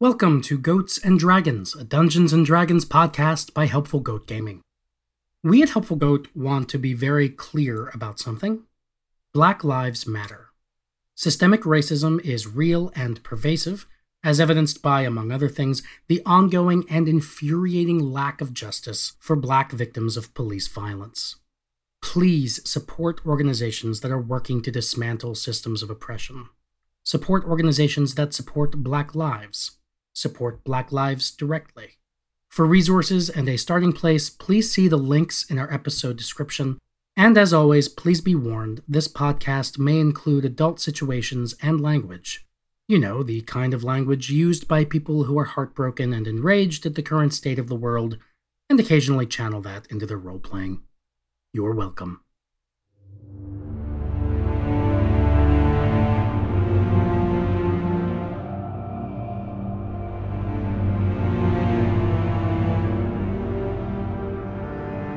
Welcome to Goats and Dragons, a Dungeons and Dragons podcast by Helpful Goat Gaming. We at Helpful Goat want to be very clear about something. Black Lives Matter. Systemic racism is real and pervasive, as evidenced by, among other things, the ongoing and infuriating lack of justice for black victims of police violence. Please support organizations that are working to dismantle systems of oppression. Support organizations that support Black lives. Support Black Lives directly. For resources and a starting place, please see the links in our episode description. And as always, please be warned this podcast may include adult situations and language. You know, the kind of language used by people who are heartbroken and enraged at the current state of the world, and occasionally channel that into their role playing. You're welcome.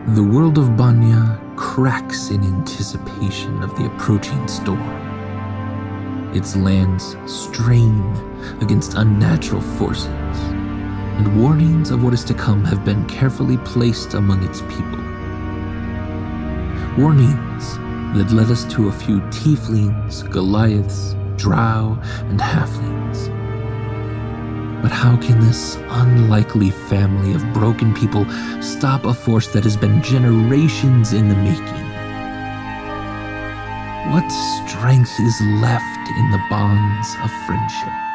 The world of Banya cracks in anticipation of the approaching storm. Its lands strain against unnatural forces, and warnings of what is to come have been carefully placed among its people. Warnings that led us to a few tieflings, Goliaths, drow, and halflings. But how can this unlikely family of broken people stop a force that has been generations in the making? What strength is left in the bonds of friendship?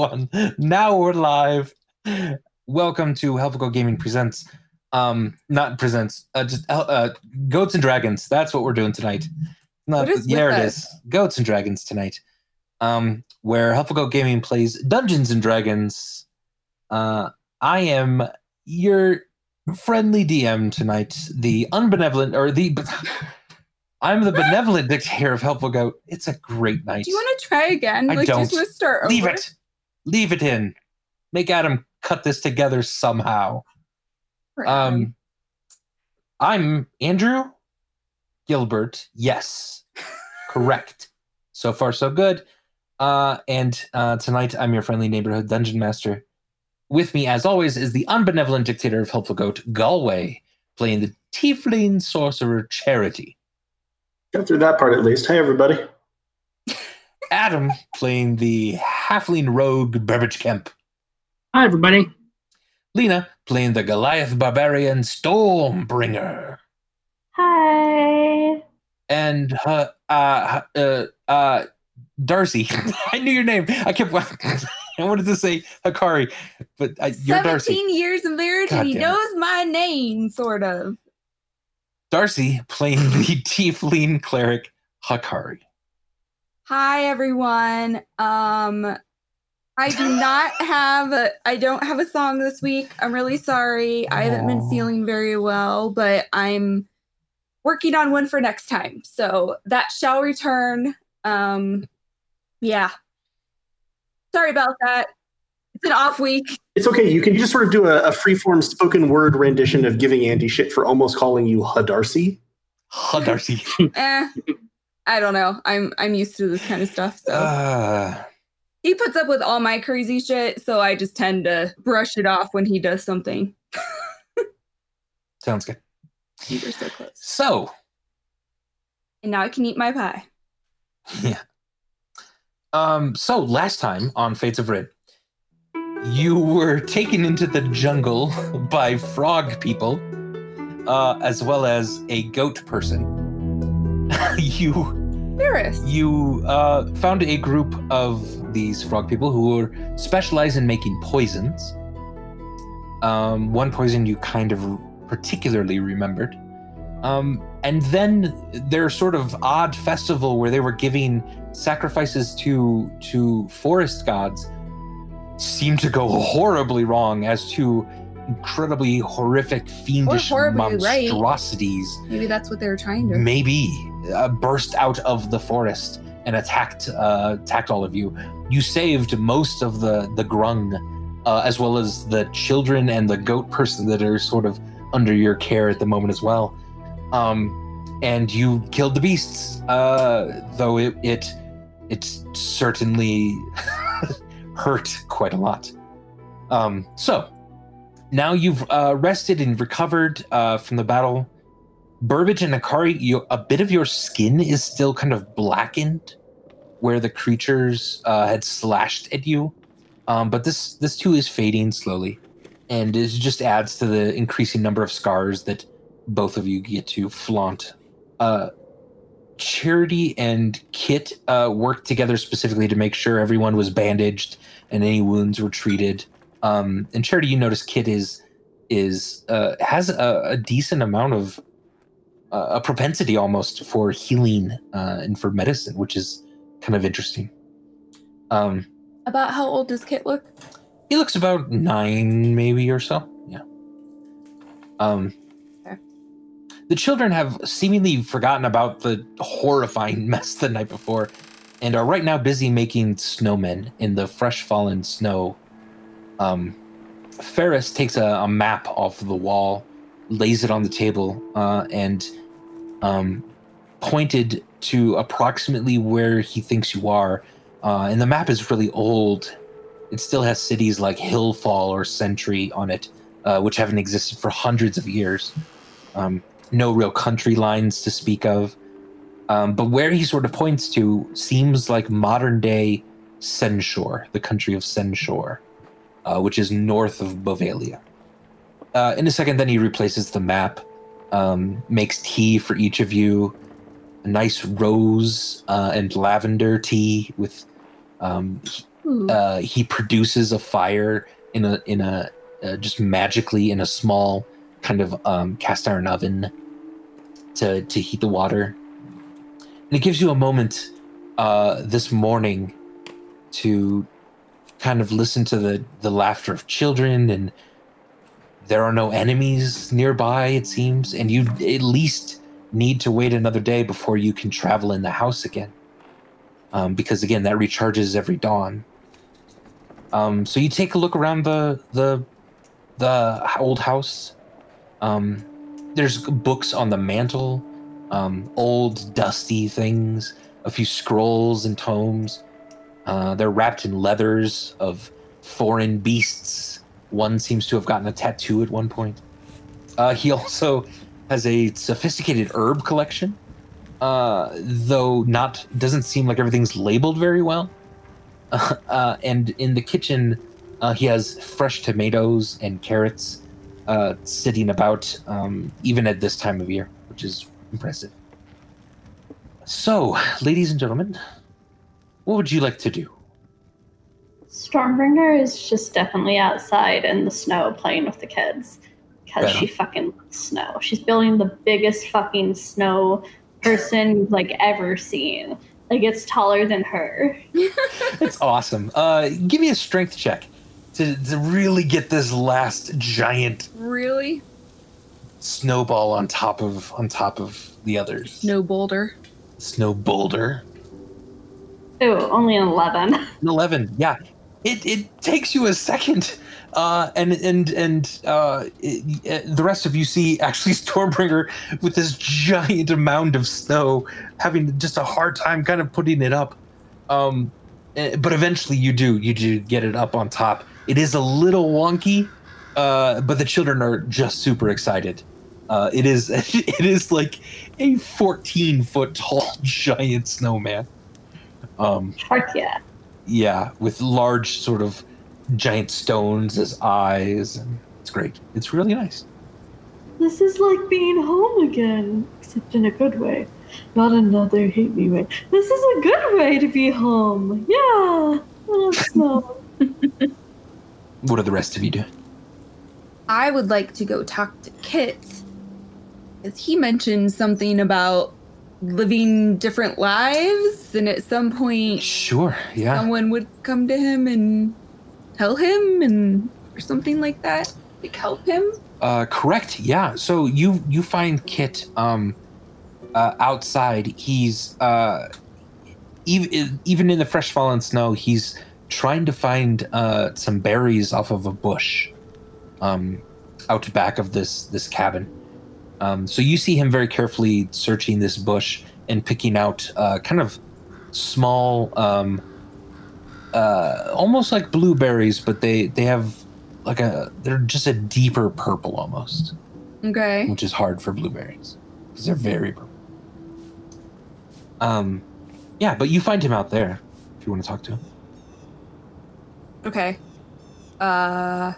Everyone! Now we're live. Welcome to Helpful Goat Gaming presents, um, not presents, uh, just uh, uh, Goats and Dragons. That's what we're doing tonight. Not, What is with there it is. Goats and Dragons tonight. Um, where Helpful Goat Gaming plays Dungeons and Dragons. Uh, I am your friendly DM tonight, the unbenevolent or the. I'm the benevolent dictator of Helpful Goat. It's a great night. Do you want to try again? I like, don't. just want to start Leave it. Leave it in. Make Adam cut this together somehow. Um, I'm Andrew Gilbert. Yes, correct. So far, so good. Uh, and uh, tonight, I'm your friendly neighborhood dungeon master. With me, as always, is the unbenevolent dictator of Helpful Goat, Galway, playing the Tiefling sorcerer Charity. Got through that part at least. Hey, everybody. Adam, playing the halfling rogue Burbage Kemp. Hi, everybody. Lena, playing the Goliath barbarian Stormbringer. Hi. and uh, uh, uh, uh, Darcy. I knew your name. I kept. I wanted to say Hakari, but uh, you're 17 Darcy. years of marriage God and he damn knows my name, sort of. Darcy playing the Tiefling cleric Hakari. Hi, everyone. Um, I do not have a, I don't have a song this week. I'm really sorry. I haven't been feeling very well, but I'm working on one for next time. So that shall return. Um, yeah. Sorry about that. It's an off week. It's okay. You can just sort of do a, a free-form spoken word rendition of giving Andy shit for almost calling you Hadarcy. Ha, Darcy. eh, I don't know. I'm I'm used to this kind of stuff. So Uh, he puts up with all my crazy shit, so I just tend to brush it off when he does something. sounds good. We're so close. So, And now I can eat my pie. Yeah. Um, so last time on Fates of Rid, you were taken into the jungle by frog people, uh, as well as a goat person. you Ferris. you uh, found a group of these frog people who were specialized in making poisons. Um, one poison you kind of particularly remembered. Um, and then their sort of odd festival where they were giving sacrifices to to forest gods seemed to go horribly wrong as to incredibly horrific fiendish horribly right. monstrosities Maybe that's what they were trying to. maybe uh, burst out of the forest and attacked uh, attacked all of you. You saved most of the the grung, uh, as well as the children and the goat person that are sort of under your care at the moment as well. Um, and you killed the beasts, uh, though it it it certainly hurt quite a lot. Um, so now you've uh, rested and recovered uh, from the battle. Burbage and Akari, you, a bit of your skin is still kind of blackened where the creatures uh, had slashed at you. Um, but this this too is fading slowly, and it just adds to the increasing number of scars that both of you get to flaunt. Uh, Charity and Kit uh, worked together specifically to make sure everyone was bandaged and any wounds were treated. Um, and Charity, you notice Kit is is uh, has a, a decent amount of a propensity almost for healing uh, and for medicine, which is kind of interesting. Um, About how old does Kit look? he looks about nine, maybe or so. Yeah. Um. The children have seemingly forgotten about the horrifying mess the night before, and are right now busy making snowmen in the fresh fallen snow. Um, Ferris takes a, a map off the wall, lays it on the table, uh, and um, pointed to approximately where he thinks you are. Uh, and the map is really old. It still has cities like Hillfall or Sentry on it, uh, which haven't existed for hundreds of years. Um, no real country lines to speak of. Um, but where he sort of points to seems like modern day Senshore, the country of Senshore, uh, which is north of Bovalia. Uh, in a second, then he replaces the map, um, makes tea for each of you, a nice rose uh, and lavender tea with. Um, uh, he produces a fire in a in a uh, just magically in a small kind of um, cast iron oven to to heat the water, and it gives you a moment uh, this morning to kind of listen to the the laughter of children and there are no enemies nearby it seems and you at least need to wait another day before you can travel in the house again. Um, because again that recharges every dawn. Um, so you take a look around the the the old house. Um, there's books on the mantle um, old dusty things a few scrolls and tomes. Uh, they're wrapped in leathers of foreign beasts. One seems to have gotten a tattoo at one point. Uh, he also has a sophisticated herb collection, uh, though not doesn't seem like everything's labeled very well. Uh, and in the kitchen, uh, he has fresh tomatoes and carrots uh, sitting about, um, even at this time of year, which is impressive. So, ladies and gentlemen, what would you like to do? Stormbringer is just definitely outside in the snow playing with the kids because Right she fucking loves snow. She's building the biggest fucking snow person you've like ever seen. Like it's taller than her. That's awesome. Uh, give me a strength check to, to really get this last giant Really? snowball on top of on top of the others. No boulder. Snow boulder. Ooh, only an eleven. An Eleven. Yeah. It it takes you a second. Uh, and and and uh, it, the rest of you see actually Stormbringer with this giant mound of snow, having just a hard time kind of putting it up. Um, eh, but eventually you do you do get it up on top. It is a little wonky, uh, but the children are just super excited. Uh, it is it is like a 14 foot tall giant snowman. Um, Heck yeah. Yeah, with large sort of giant stones as eyes, and it's great. It's really nice. This is like being home again, except in a good way. Not another hate me way. This is a good way to be home. Yeah. I love. What are the rest of you doing? I would like to go talk to Kit. Because he mentioned something about living different lives, and at some point, Sure, yeah. someone would come to him and tell him, and or something like that, like help him. Uh, correct. Yeah. So you you find Kit um, uh, outside. He's uh, even even in the fresh fallen snow. He's trying to find uh, some berries off of a bush, um, out back of this this cabin. Um, so you see him very carefully searching this bush and picking out uh, kind of small, um, uh, almost like blueberries, but they they have like a they're just a deeper purple almost, Okay. which is hard for blueberries because they're very purple. Um, yeah, but you find him out there if you want to talk to him. Okay. Uh.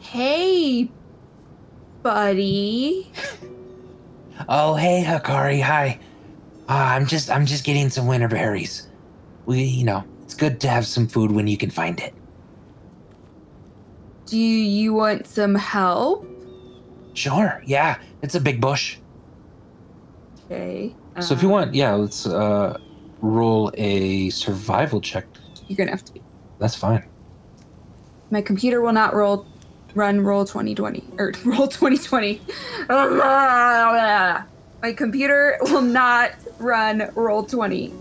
Hey, buddy. Oh, hey, Hakari. Hi. Uh, I'm just I'm just getting some winter berries. We, you know, it's good to have some food when you can find it. Do you want some help? Sure. Yeah, it's a big bush. Okay. So if you um, want, yeah, let's uh roll a survival check. you're gonna have to. Be. That's fine. My computer will not roll, run roll 2020 or roll 2020. My computer will not run roll 20.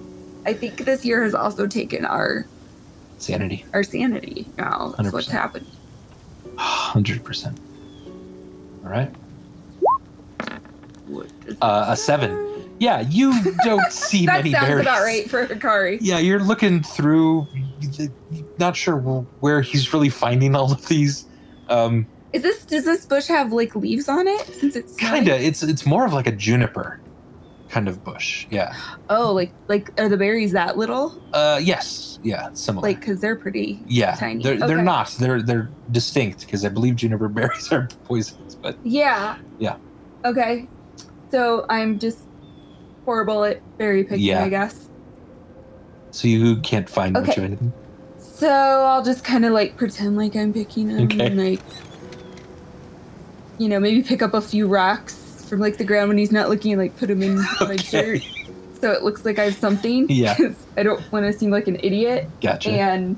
I think this year has also taken our Sanity. our sanity. Now that's what's 100%. happened. Hundred percent. All right. Uh, a seven. Yeah, you don't see That many sounds berries. about right for Hikari. Yeah, you're looking through. Not sure where he's really finding all of these. Um, Is this does this bush have like leaves on it since it's kinda. It's it's more of like a juniper kind of bush. Yeah. Oh, like like are the berries that little? Uh, yes. Yeah. Similar. Like because they're pretty. yeah. tiny. They're they're Okay. not. They're they're distinct because I believe juniper berries are poisonous. But Yeah. Yeah. Okay. So I'm just horrible at berry picking, Yeah. I guess. so you can't find much of anything. So I'll just kind of like pretend like I'm picking them Okay. and like, you know, maybe pick up a few rocks from like the ground when he's not looking and like put them in my shirt so it looks like I have something. Yeah. I don't want to seem like an idiot. Gotcha. and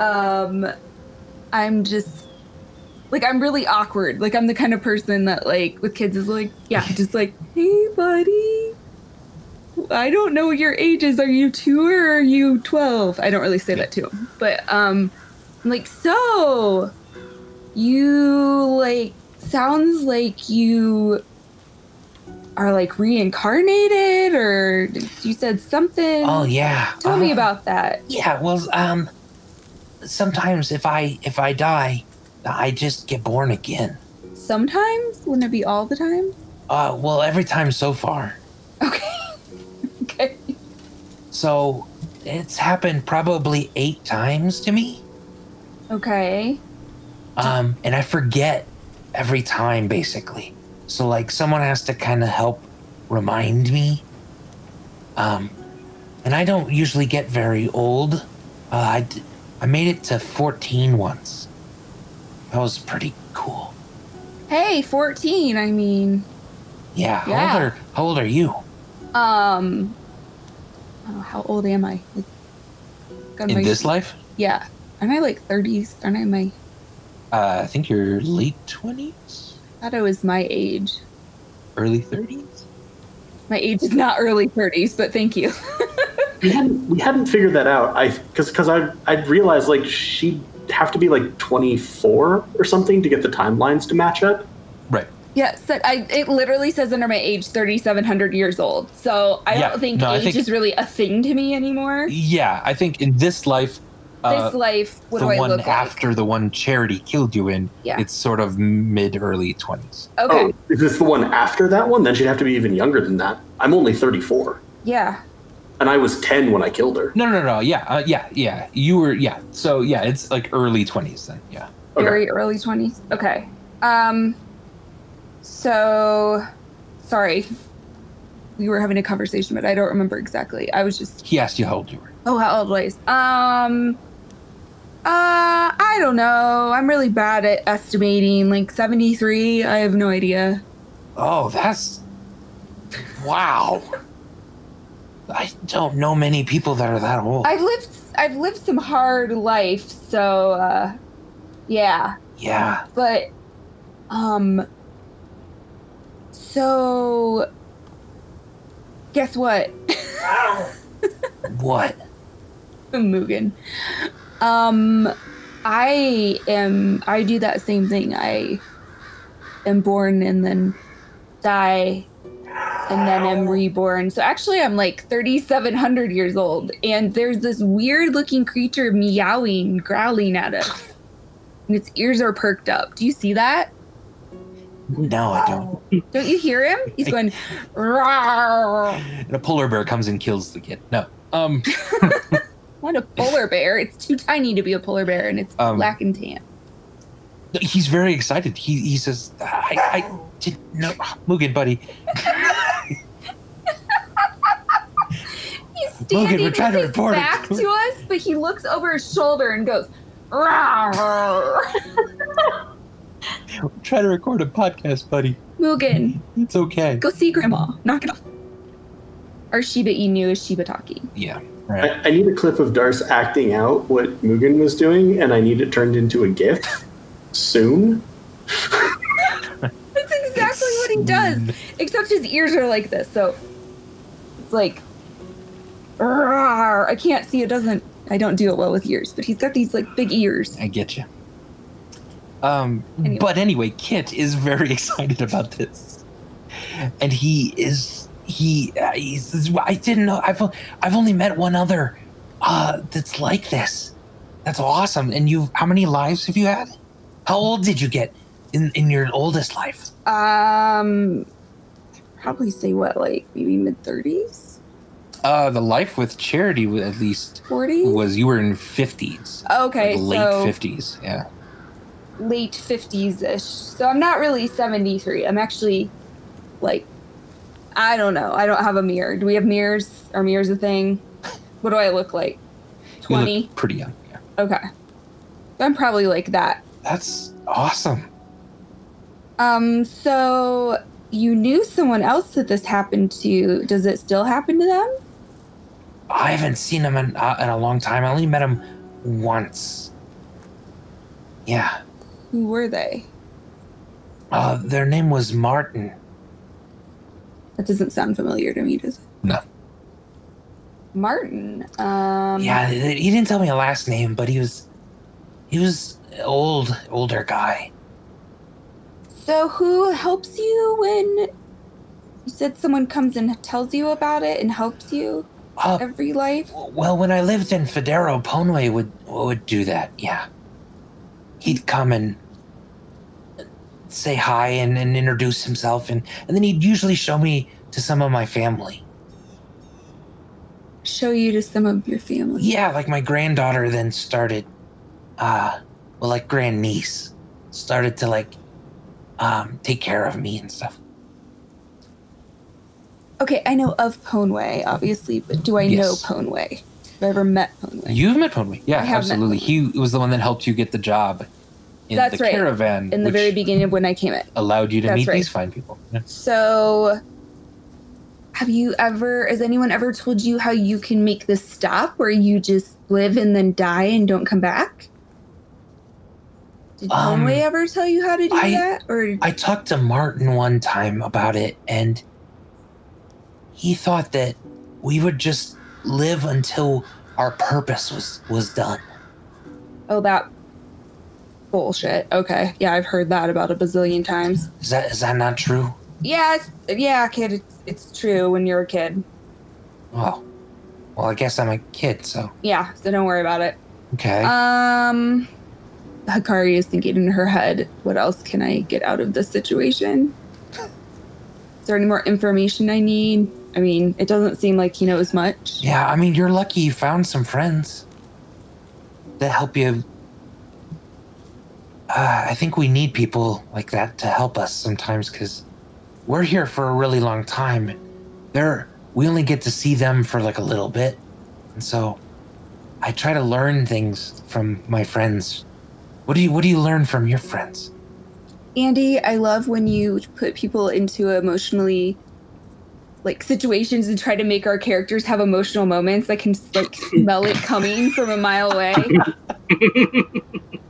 um i'm just like i'm really awkward like i'm the kind of person that like with kids is like yeah just like hey buddy i don't know what your age is are you two or are you 12 i don't really say that to him but um I'm like so you like sounds like you are like reincarnated or you said something oh yeah. tell me Uh, about that Yeah, well, um, sometimes if I if I die, I just get born again. Sometimes? Wouldn't it be all the time? Uh, well, every time so far. Okay. So it's happened probably eight times to me. Okay. Um, and I forget every time basically. So like someone has to kind of help remind me. Um, and I don't usually get very old. Uh, I d- I made it to 14 once. That was pretty cool. Hey, 14. I mean, Yeah. How Yeah. old are How old are you? um, oh, how old am I? Like, got In my- this life? Yeah. Aren't I like 30s? Aren't I my. Uh, I think you're late 20s, I thought it was my age. early 30s. My age is not early 30s, but thank you. We hadn't we hadn't figured that out. I because because I I realized like she'd have to be like 24 or something to get the timelines to match up. Right. yeah, so I, it literally says under my age 3,700 years old. So I Yeah, don't think no, I age think- is really a thing to me anymore. Yeah, I think in this life, Uh, this life, what the do I one look like? after the one charity killed you in, Yeah. it's sort of mid early twenties. Okay. Oh, is this the one after that one? Then she'd have to be even younger than that. I'm only 34, Yeah. and I was 10 when I killed her. No, no, no, no. Yeah, uh, yeah, yeah. You were, yeah. So yeah, it's like early twenties then. Yeah. Okay. Very early 20s. Okay. Um so sorry. We were having a conversation, but I don't remember exactly. I was just He asked you how old you were. Oh, how old was Um uh I don't know. I'm really bad at estimating. Like 73. I have no idea. Oh, that's wow. I don't know many people that are that old. I've lived I've lived some hard life, so uh yeah. yeah. But um so guess what? What? Mugen. Um I am I do that same thing. I am born and then die and then am reborn. So actually I'm like 3700 years old and there's this weird looking creature meowing, growling at us. And its ears are perked up. Do you see that? No, I don't. Don't you hear him? He's going "Rawr." And a polar bear comes and kills the kid. No. Um. Not a polar bear. It's too tiny to be a polar bear and it's Um, black and tan. He's very excited. He he says, "I I didn't know, Mugen, buddy. He's standing we're trying to with his it. back to us, but he looks over his shoulder and goes, "Rawr." Try to record a podcast, buddy. Mugen, It's okay. go see Grandma. Knock it off. Our Shiba Inu is Shiba talking. Yeah. Right. I, I need a clip of Darce acting out what Mugen was doing, and I need it turned into a GIF soon. That's exactly what he does, except his ears are like this. So it's like, "Rawr." I can't see. It doesn't. I don't do it well with ears, but he's got these like big ears. I get you. Um, Anyway. but anyway, Kit is very excited about this, and he is he uh, he's. I didn't know. I've I've only met one other uh, that's like this. That's awesome. And you, how many lives have you had? How old did you get in in your oldest life? Um, probably say what, like maybe mid thirties, Uh, the life with Charity, at least, forty was you were in fifties, Okay, late so fifties. Yeah. Late 50s ish. So I'm not really 73. I'm actually like, I don't know. I don't have a mirror. Do we have mirrors? Are mirrors a thing? What do I look like? You 20? look pretty young. Yeah. Okay. I'm probably like that. That's awesome. Um, so you knew someone else that this happened to. Does it still happen to them? I haven't seen him in, uh, in a long time. I only met him once. Yeah. Who were they? Uh, their name was Martin. That doesn't sound familiar to me, does it? No. Martin. Um, yeah, he didn't tell me a last name, but he was he was old, older guy. So who helps you when you said someone comes and tells you about it and helps you Uh, every life? well, when I lived in Federo, Ponway would would do that. Yeah, he'd come and say hi and, and introduce himself, and and then he'd usually show me to some of my family. Show you to some of your family. Yeah, like my granddaughter then started, uh, well, like grandniece started to like, um, take care of me and stuff. Okay, I know of Poneway, obviously, but do I Yes. know Poneway? Have I ever met Poneway? You've met Ponway, yeah, I have met absolutely. He was the one that helped you get the job in That's the right, caravan, in the very beginning of when I came in. allowed you to That's meet right. these fine people. Yeah. So, have you ever, has anyone ever told you how you can make this stop where you just live and then die and don't come back? Did Um, Poneway ever tell you how to do I- that? Or I talked to Martin one time about it, and he thought that we would just live until our purpose was was done. oh, that bullshit. Okay, yeah, I've heard that about a bazillion times. Is that is that not true? Yeah, it's, yeah, kid, it's, it's true when you're a kid. Oh, well, I guess I'm a kid, so Yeah, so don't worry about it. Okay. Um, Hikari is thinking in her head, what else can I get out of this situation? Is there any more information I need? I mean, it doesn't seem like he knows much. yeah, I mean, you're lucky you found some friends that help you. Uh, I think we need people like that to help us sometimes because we're here for a really long time. They're we only get to see them for like a little bit, and so I try to learn things from my friends. What do you What do you learn from your friends? Andy, I love when you put people into emotionally like situations and try to make our characters have emotional moments. I can like smell it coming from a mile away.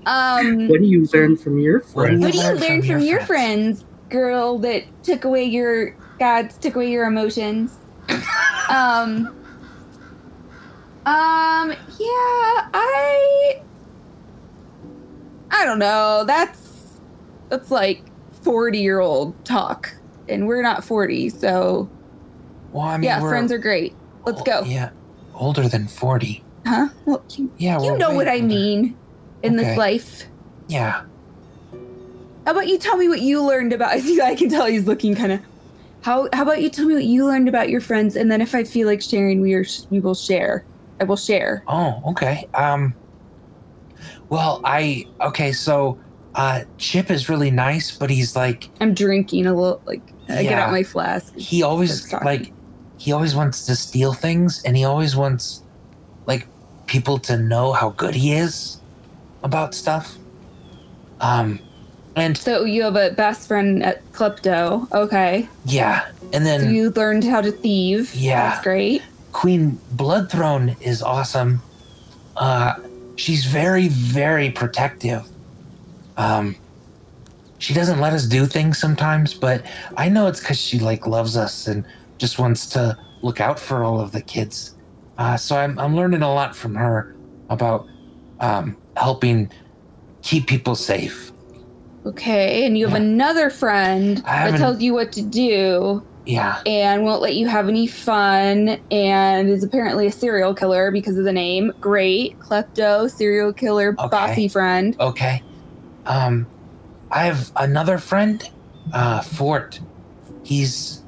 Um, What do you learn from your friends? what do you learn from your friends, girl that took away your gods, took away your emotions? um, um, yeah, I, I don't know. That's that's like forty year old talk, and we're not forty, so Well, I mean, yeah, friends are great. Let's go, Yeah, older than forty. huh? Well, you, Yeah, you know what I older. mean in Okay. this life. Yeah. How about you tell me what you learned about? I can tell he's looking kind of. How How about you tell me what you learned about your friends, and then if I feel like sharing, we are we will share. I will share. Oh, okay. Um. Well, I okay. So, uh, Chip is really nice, but he's like I'm drinking a little. Like I get out my flask. he always like he always wants to steal things, and he always wants like people to know how good he is about stuff. Um, and So you have a best friend at Klepto. Okay. yeah, and So then you learned how to thieve. Yeah. That's great. Queen Bloodthrone is awesome. Uh, she's very, very protective. Um, she doesn't let us do things sometimes, but I know it's because she like loves us and just wants to look out for all of the kids. Uh, so I'm I'm learning a lot from her about um, helping keep people safe. Okay. And you have Yeah. another friend that tells you what to do Yeah, and won't let you have any fun and is apparently a serial killer because of the name. Great. Klepto, serial killer, Okay. bossy friend. Okay. Um, I have another friend, uh, Fort. He's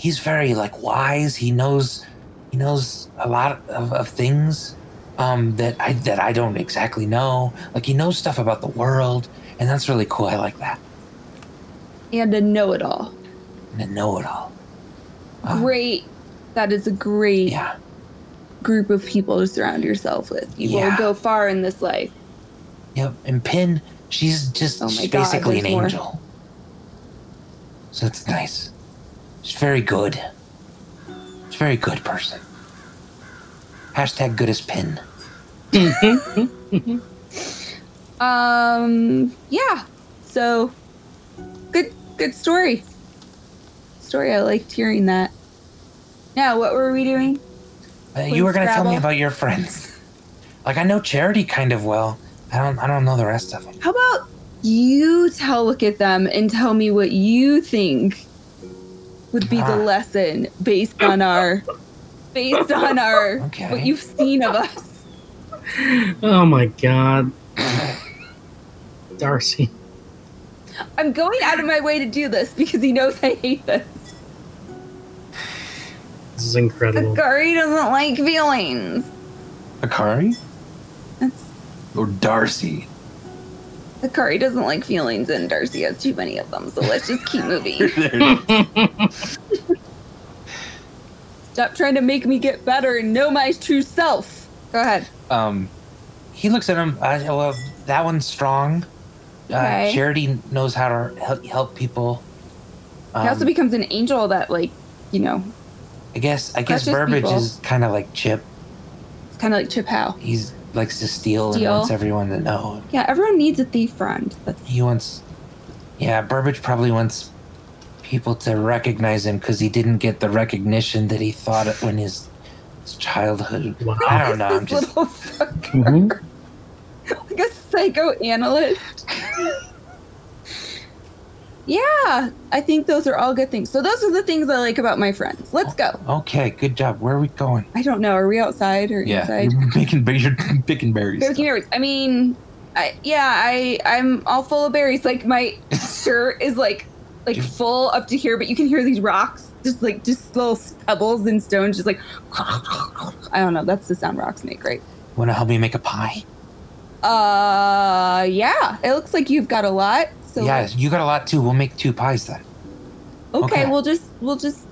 he's very like wise. He knows he knows a lot of, of things um, that I that I don't exactly know. Like he knows stuff about the world, and that's really cool. I like that. And a know it all. And to know it all. Uh, Great. That is a great Yeah. group of people to surround yourself with. You Yeah. will go far in this life. Yep. And Pin, she's just Oh my she's God, basically an more. angel. So that's nice. She's very good. She's a very good person. Hashtag good as Pin. Um yeah. So good good story. Story I liked hearing that. Now what were we doing? Uh, you were gonna tell me about your friends. Like I know Charity kind of well. I don't. I don't know the rest of them. How about you tell look at them and tell me what you think would be the Ah. lesson based on our based on our Okay. what you've seen of us. Oh my god. Darcy. I'm going out of my way to do this because he knows I hate this. This is incredible. Akari doesn't like feelings. Akari That's or Darcy? Akari doesn't like feelings and Darcy has too many of them, so let's just keep moving. Stop trying to make me get better and know my true self. Go ahead. um, he looks at him. Uh, well, that one's strong. Uh, Okay. Charity knows how to help, help people. Um, he also becomes an angel that, like, you know, I guess. I guess Burbage people. is kind of like Chip. it's kind of like Chip How. He's likes to steal, Steal. and wants everyone to know. Yeah, everyone needs a thief friend. That's He wants. Yeah, Burbage probably wants people to recognize him because he didn't get the recognition that he thought it when his, his childhood. Wow. I don't know. I'm just. little fucker, Mhm. like a psychoanalyst. Yeah, I think those are all good things. So those are the things I like about my friends. Let's go. Okay, good job. Where are we going? I don't know. Are we outside or Yeah, inside? you're picking, you're picking berries. Picking berries. I mean, I, yeah, I I'm all full of berries. Like my shirt is like like Dude. full up to here, but you can hear these rocks, just like just little pebbles and stones, just like I don't know. That's the sound rocks make, right? Want to help me make a pie? Uh, yeah. It looks like you've got a lot. So yeah, you got a lot too. We'll make two pies then. okay, okay. we'll just we'll just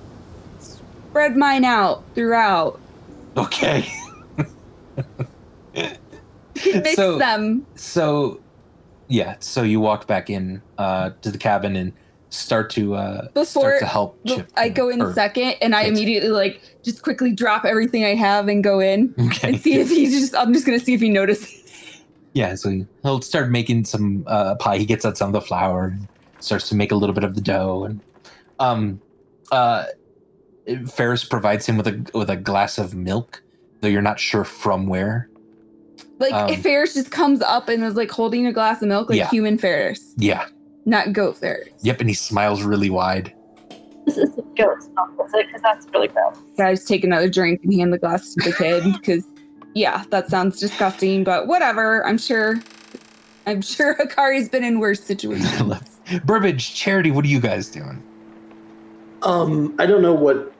spread mine out throughout. Okay. Mix so, them. so, yeah. So you walk back in uh, to the cabin and start to uh, Before- start to help Chip. I go in second, and I immediately like just quickly drop everything I have and go in Okay. and see if he just. I'm just gonna see if he notices. Yeah, so he- he'll start making some uh, pie. He gets out some of the flour, and starts to make a little bit of the dough, and um, uh, Ferris provides him with a with a glass of milk, though you're not sure from where. Like Um, Ferris just comes up and is like holding a glass of milk, like Yeah. human Ferris, Yeah, not goat Ferris. yep, and he smiles really wide. This is a goat is it? Because that's really gross. Guys, take another drink and hand the glass to the kid because, yeah, that sounds disgusting. But whatever. I'm sure. I'm sure Akari's been in worse situations. Burbage, Charity, what are you guys doing? Um, I don't know what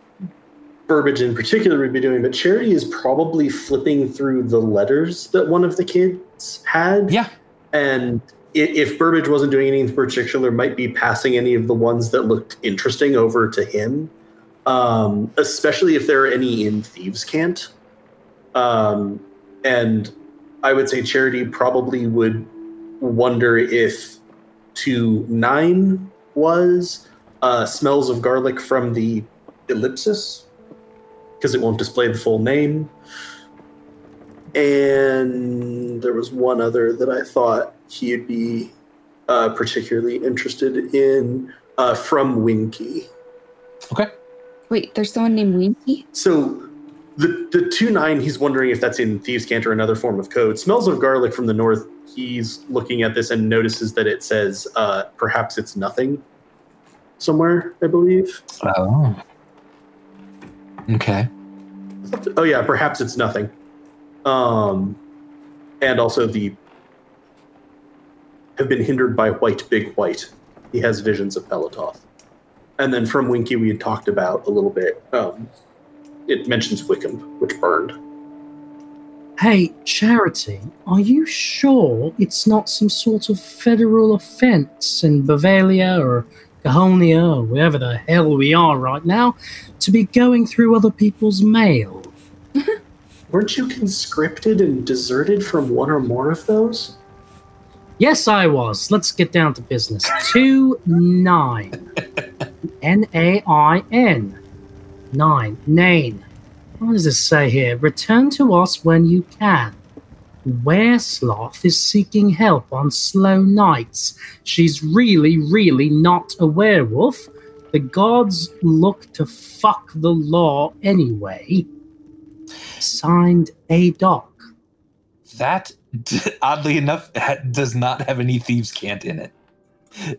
Burbage in particular would be doing, but Charity is probably flipping through the letters that one of the kids had. Yeah. And if Burbage wasn't doing anything in particular, might be passing any of the ones that looked interesting over to him. Um, especially if there are any in Thieves' Cant. Um, and I would say Charity probably would wonder if to nine was uh, smells of garlic from the ellipsis because it won't display the full name. And there was one other that I thought he'd be uh, particularly interested in uh, from Winky. Okay. Wait, there's someone named Winky. So the the two nine, he's wondering if that's in Thieves' Cant or another form of code. Smells of garlic from the north. He's looking at this and notices that it says uh, perhaps it's nothing somewhere. I believe. Oh. Okay. Oh yeah, perhaps it's nothing. Um, and also the have been hindered by white big white. He has visions of Pelototh. And then from Winky, we had talked about a little bit. Um, it mentions Wickham, which burned. Hey, Charity, are you sure it's not some sort of federal offense in Bavaria or Gahonia or wherever the hell we are right now to be going through other people's mail? Weren't you conscripted and deserted from one or more of those? Yes, I was. Let's get down to business. 2 9. N A I N. 9. Nane. What does it say here? Return to us when you can. Weresloth is seeking help on slow nights. She's really, really not a werewolf. The gods look to fuck the law anyway. Signed A Doc. That, oddly enough, does not have any thieves' cant in it.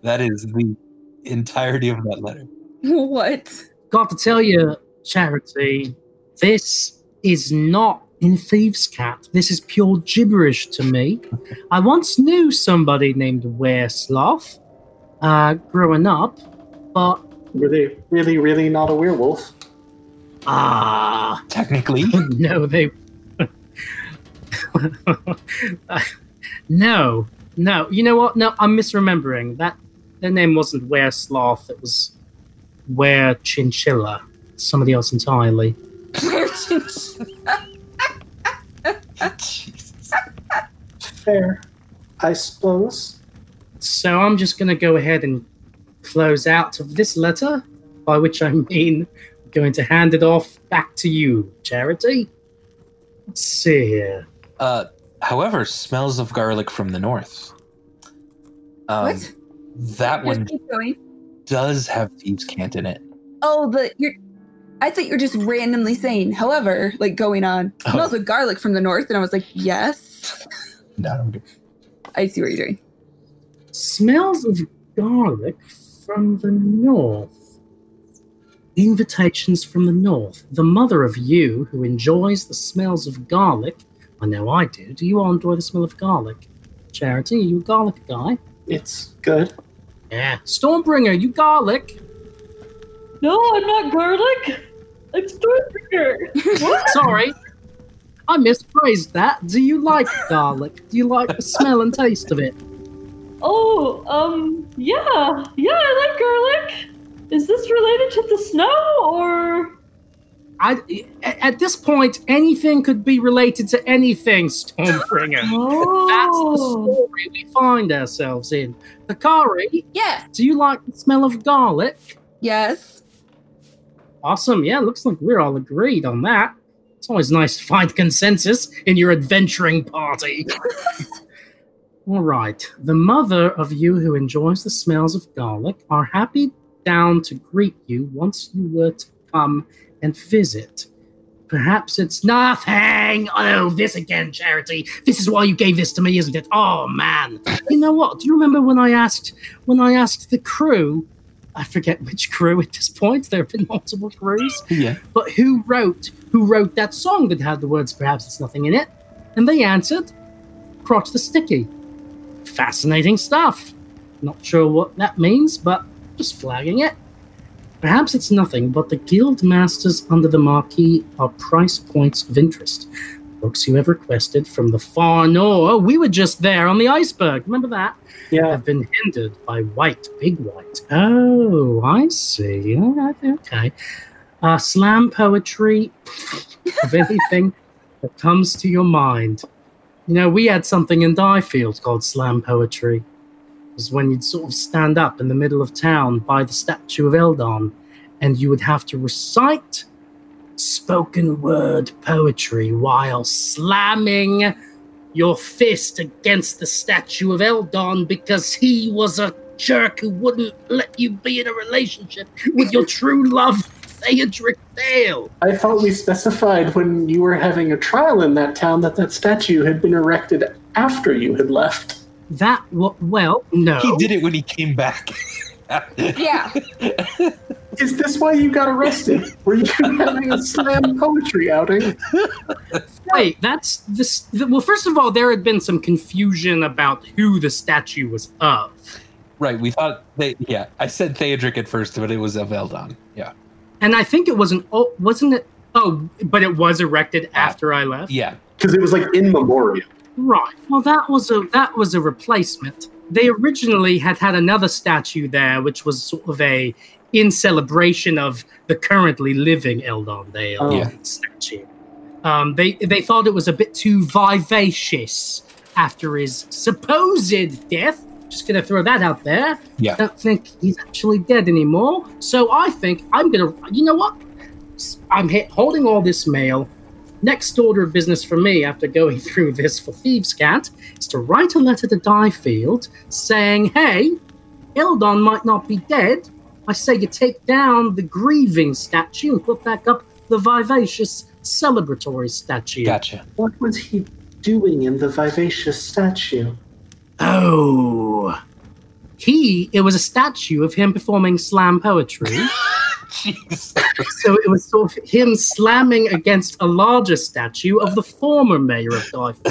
That is the entirety of that letter. what? Got to tell you, Charity, this is not in Thieves' Cat. This is pure gibberish to me. I once knew somebody named Weresloth uh, growing up, but Were they really, really not a werewolf? ah, Technically, no, they. no, no. You know what? No, I'm misremembering. That their name wasn't Weresloth. It was Were Chinchilla. Somebody else entirely. Wear chinchilla. Fair, I suppose. So I'm just going to go ahead and close out of this letter, by which I mean I'm going to hand it off back to you, Charity. Let's see here. Uh, however, smells of garlic from the north. Um, what? That one Just keep going. Does have thieves' cant in it. Oh, the you're. I thought you were just randomly saying. However, like going on Oh. smells like garlic from the north, and I was like, yes. No, I'm good. I see what you're doing. Smells of garlic from the north. Invitations from the north. The mother of you who enjoys the smells of garlic. I know I do. Do you all enjoy the smell of garlic? Charity, are you a garlic guy? It's good. Yeah. Stormbringer, you garlic. No, I'm not garlic. I'm Stormbringer. What? Sorry. I misphrased that. Do you like garlic? Do you like the smell and taste of it? Oh, um, yeah, yeah, I like garlic. Is this related to the snow or? I, at this point, anything could be related to anything, Stormbringer. That's the Oh, story we find ourselves in. Hikari, Yes. do you like the smell of garlic? Yes. Awesome. Yeah, looks like we're all agreed on that. It's always nice to find consensus in your adventuring party. all right. The mother of you who enjoys the smells of garlic are happy down to greet you once you were to come and visit. Perhaps it's nothing. Oh, this again, Charity. This is why you gave this to me, isn't it? Oh man. You know what? Do you remember when I asked when I asked the crew? I forget which crew at this point. There have been multiple crews Yeah. but who wrote who wrote that song that had the words perhaps it's nothing in it and they answered crotch the sticky fascinating stuff not sure what that means but just flagging it perhaps it's nothing but the guild masters under the marquee are price points of interest books you have requested from the far north Oh, we were just there on the iceberg remember that Yeah. have been hindered by White, Big White. Oh, I see. Right, okay. Uh, slam poetry of anything that comes to your mind. You know, we had something in Diefield called slam poetry. Was when you'd sort of stand up in the middle of town by the statue of Eldon and you would have to recite spoken word poetry while slamming your fist against the statue of Eldon because he was a jerk who wouldn't let you be in a relationship with your true love, Theodric Dale. I thought we specified when you were having a trial in that town that that statue had been erected after you had left. That wa well, no. He did it when he came back. Yeah. Is this why you got arrested? Were you having a slam poetry outing? Wait, that's this. The, well, first of all, there had been some confusion about who the statue was of. right. We thought they. Yeah. I said Theodric at first, but it was of Eldon. Yeah. And I think it was an oh, wasn't it? Oh, but it was erected after I left. Yeah. Because it was like in memoriam. Right. Well, that was a that was a replacement. They originally had had another statue there, which was sort of a in celebration of the currently living Eldon Dale Oh. Yeah. statue. Um, they they thought it was a bit too vivacious after his supposed death. Just gonna throw that out there. Yeah. Don't think he's actually dead anymore. So I think I'm gonna. You know what? I'm hit, holding all this mail. Next order of business for me after going through this for Thieves' Cant is to write a letter to Diefield saying, hey, Eldon might not be dead. I say you take down the grieving statue and put back up the vivacious celebratory statue. Gotcha. What was he doing in the vivacious statue? Oh. He, it was a statue of him performing slam poetry. Jeez. so it was sort of him slamming against a larger statue of the former mayor of Diefield.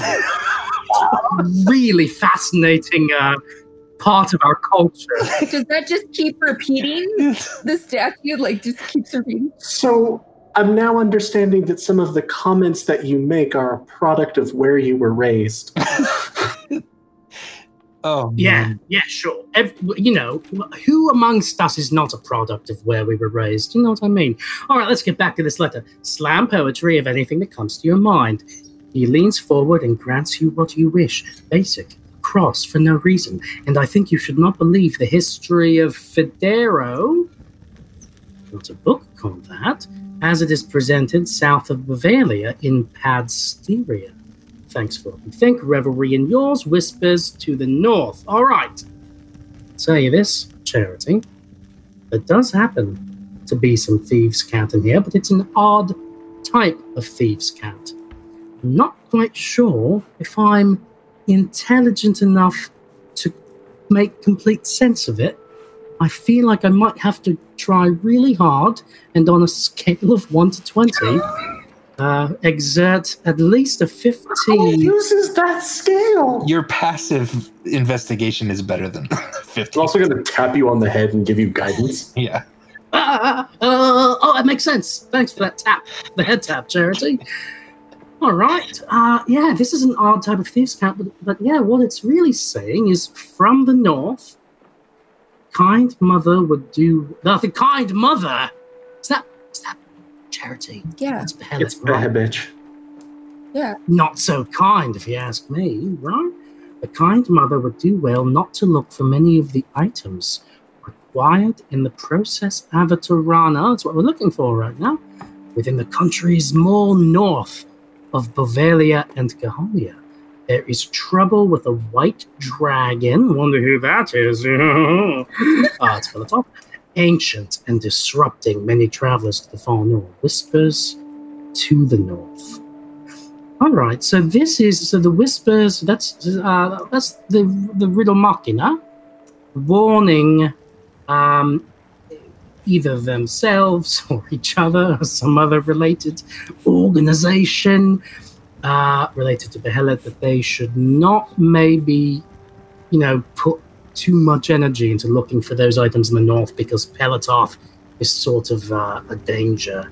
really fascinating uh, part of our culture. Does that just keep repeating? The statue like just keeps repeating. So I'm now understanding that some of the comments that you make are a product of where you were raised. Oh. Yeah, man. yeah, sure. Ev- you know, who amongst us is not a product of where we were raised? You know what I mean? All right, let's get back to this letter. Slam poetry of anything that comes to your mind. He leans forward and grants you what you wish. Basic, cross for no reason. And I think you should not believe the history of Federo. Not a book called that, as it is presented south of Bavaria in Padsteria. Thanks for what think. Revelry in yours whispers to the north. All right. Tell you this, Charity. There does happen to be some thieves' cant in here, but it's an odd type of thieves' cant. I'm not quite sure if I'm intelligent enough to make complete sense of it. I feel like I might have to try really hard and on a scale of 1 to 20, uh, exert at least a Who 15. uses that scale? Your passive investigation is better than I'm 15. also going to tap you on the head and give you guidance. yeah. Ah, uh, oh, that makes sense. Thanks for that tap, the head tap, Charity. All right. Uh, yeah, this is an odd type of thieves' cant, but, but yeah, what it's really saying is from the north, kind mother would do. No, the kind mother. Is that Charity? Yeah. That's Behelit, It's right? bitch. Yeah. Not so kind, if you ask me, right? The kind mother would do well not to look for many of the items required in the process Avatarana. That's what we're looking for right now. Within the countries more north of Bavaria and Gaholia, there is trouble with a white dragon. Wonder who that is. Ah, it's for the top. Ancient and disrupting many travelers to the far north. Whispers to the north. All right, so this is so the whispers. That's uh, that's the the riddle machina, warning, um, either themselves or each other or some other related organization uh, related to Behelit that they should not maybe, you know, put too much energy into looking for those items in the north because Pelotov is sort of uh, a danger,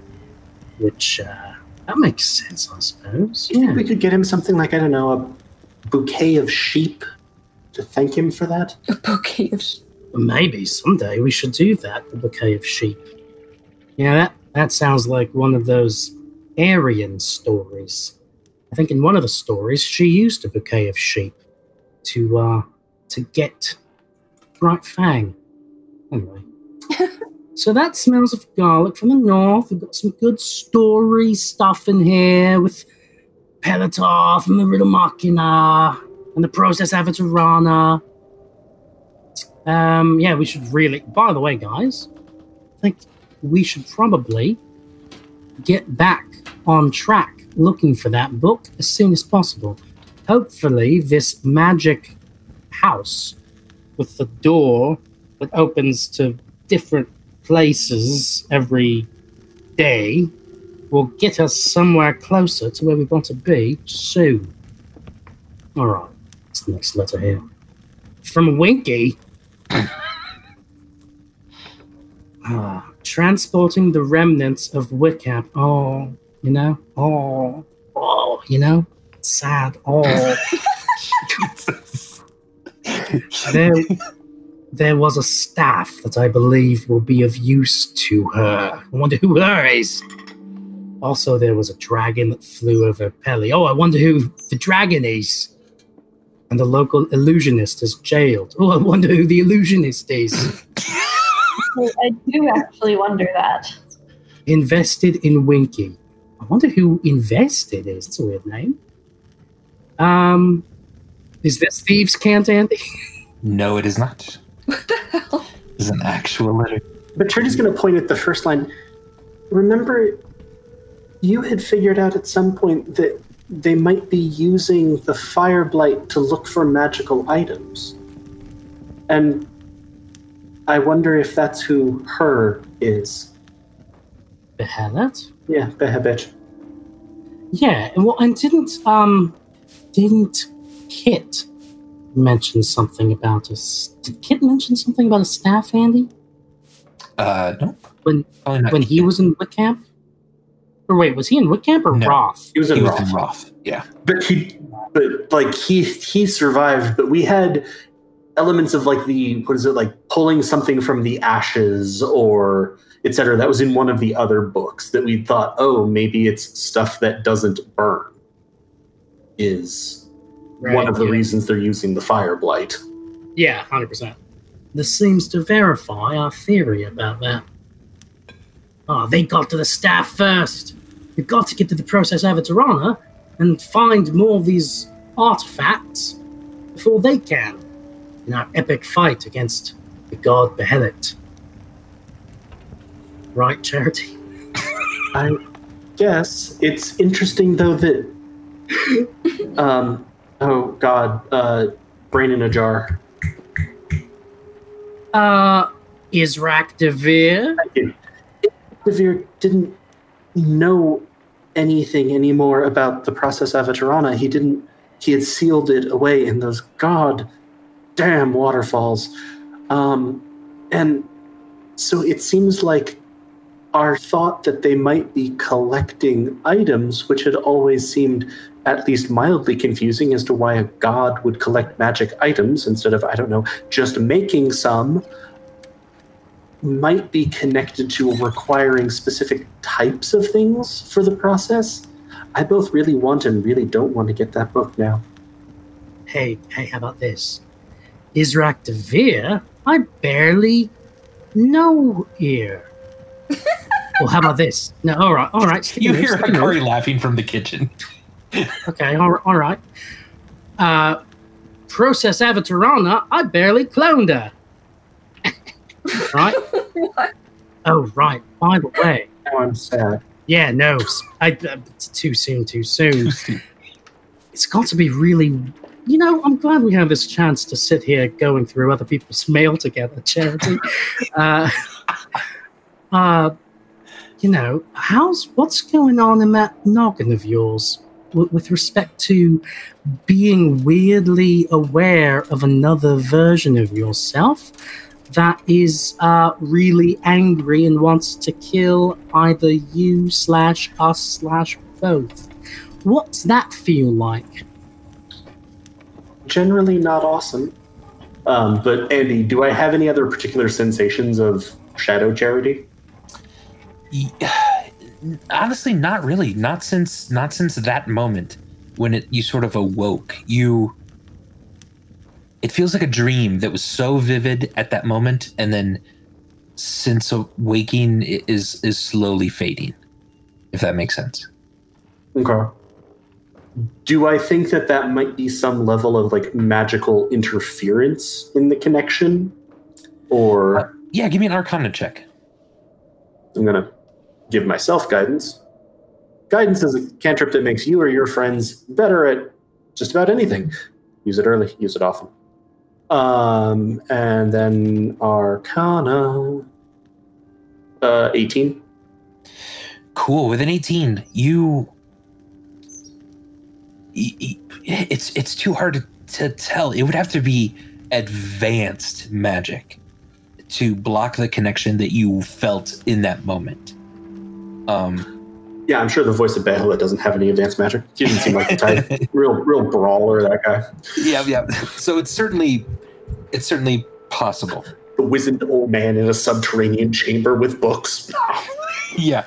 which. Uh, that makes sense, I suppose. You Yeah. think we could get him something like, I don't know, a bouquet of sheep to thank him for that? A bouquet of. sh- Maybe someday we should do that. The bouquet of sheep. Yeah, that that sounds like one of those Aryan stories. I think in one of the stories she used a bouquet of sheep to uh to get Bright Fang. Anyway. so that smells of garlic from the north. We've got some good story stuff in here with Pelotov and the Riddle Machina and the Process Avatarana. Um, yeah, we should really. By the way, guys, I think we should probably get back on track looking for that book as soon as possible. Hopefully, this magic house with the door that opens to different places every day will get us somewhere closer to where we want to be soon. All right, what's the next letter here? From Winky. Ah, transporting the remnants of Wickham. Oh, you know? Oh, oh, you know? Sad. Oh. there, there was a staff that I believe will be of use to her. I wonder who her is. Also, there was a dragon that flew over Pelly. Oh, I wonder who the dragon is. And the local illusionist is jailed. Oh, I wonder who the illusionist is. I do actually wonder that. invested in Winky. I wonder who invested is. It's a weird name. Um, is this thieves' cant, Andy? No, it is not. What the hell? It's an actual letter. But Trudy's going to point at the first line. Remember, you had figured out at some point that they might be using the fire blight to look for magical items. And I wonder if that's who her is. Behelit? Yeah, Behabetch. Yeah. Well, and didn't um, didn't Kit mentioned something about us? Did Kit mention something about a staff, Andy? Uh, nope. When not when he was in Wickamp? Or wait, was he in Wickamp or No. Roth? He was in He was Roth. in Roth. Yeah. but he but like he he survived but we had elements of like the what is it like pulling something from the ashes or etc that was in one of the other books that we thought oh maybe it's stuff that doesn't burn is one of the yeah. reasons they're using the fire blight Yeah, hundred percent. This seems to verify our theory about that. Oh, they got to the staff first. We've got to get to the process Avatarana and find more of these artifacts before they can in our epic fight against the god Behelit. Right, Charity? I guess it's interesting though that um oh god uh brain in a jar Uh, Israk Devere? Devere didn't know anything anymore about the process of. He didn't. He had sealed it away in those god damn waterfalls, um, and so it seems like our thought that they might be collecting items, which had always seemed at least mildly confusing as to why a god would collect magic items instead of I don't know just making some might be connected to requiring specific types of things for the process. I both really want and really don't want to get that book now. Hey, hey, how about this? Israk Devere? I barely know here. well, how about this? No, all right, all right. stick You hear stick with it. Hikari laughing from the kitchen. Okay, all, all right. Uh, Process Avatarana, I barely cloned her. right? What? Oh, right. By the way, Now I'm sad. yeah, no, s- I, uh, it's too soon, too soon. It's got to be really. You know, I'm glad we have this chance to sit here going through other people's mail together, Charity. uh, uh, you know, how's what's going on in that noggin of yours with, with respect to being weirdly aware of another version of yourself that is uh, really angry and wants to kill either you slash us slash both. What's that feel like? Generally not awesome. Um, but Andy, do I have any other particular sensations of shadow charity? Honestly not really not since not since that moment when it you sort of awoke you it feels like a dream that was so vivid at that moment and then since waking is is slowly fading if that makes sense Okay. Do I think that that might be some level of like magical interference in the connection? Or uh, yeah give me an arcana check I'm going to give myself guidance. Guidance is a cantrip that makes you or your friends better at just about anything. Use it early, use it often. Um, and then Arcana. Uh, 18. cool with an 18 you it's it's too hard to tell it would have to be advanced magic to block the connection that you felt in that moment um Yeah, I'm sure the voice of Behela doesn't have any advanced magic. He doesn't seem like the type. real, real brawler, that guy. yeah yeah so it's certainly it's certainly possible The wizened old man in a subterranean chamber with books. yeah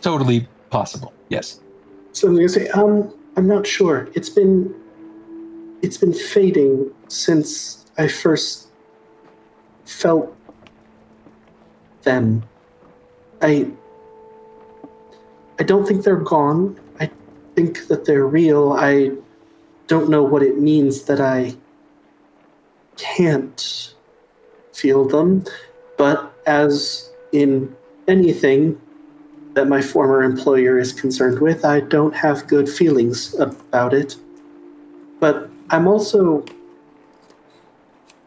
totally possible yes So I'm gonna say, um, I'm not sure. It's been it's been fading since I first felt them. I I don't think they're gone. I think that they're real. I don't know what it means that I can't feel them, but as in anything that my former employer is concerned with, I don't have good feelings about it. But I'm also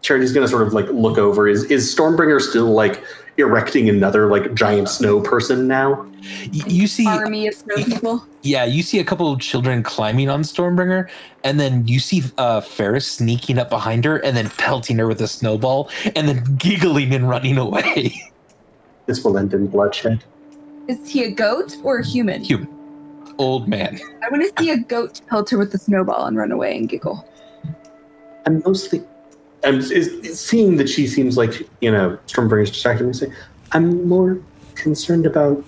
Charity's gonna sort of like look over. Is is Stormbringer still like erecting another like giant snow person now? Y- you see Army of snow people. Yeah, you see a couple of children climbing on Stormbringer, and then you see uh, Ferris sneaking up behind her and then pelting her with a snowball, and then giggling and running away. this will end in bloodshed. Is he a goat or a human? Human, old man. I want to see a goat pelt her with a snowball and run away and giggle. I'm mostly I'm is, seeing that she seems like you know Stormbringer's distracted me. Say, I'm more concerned about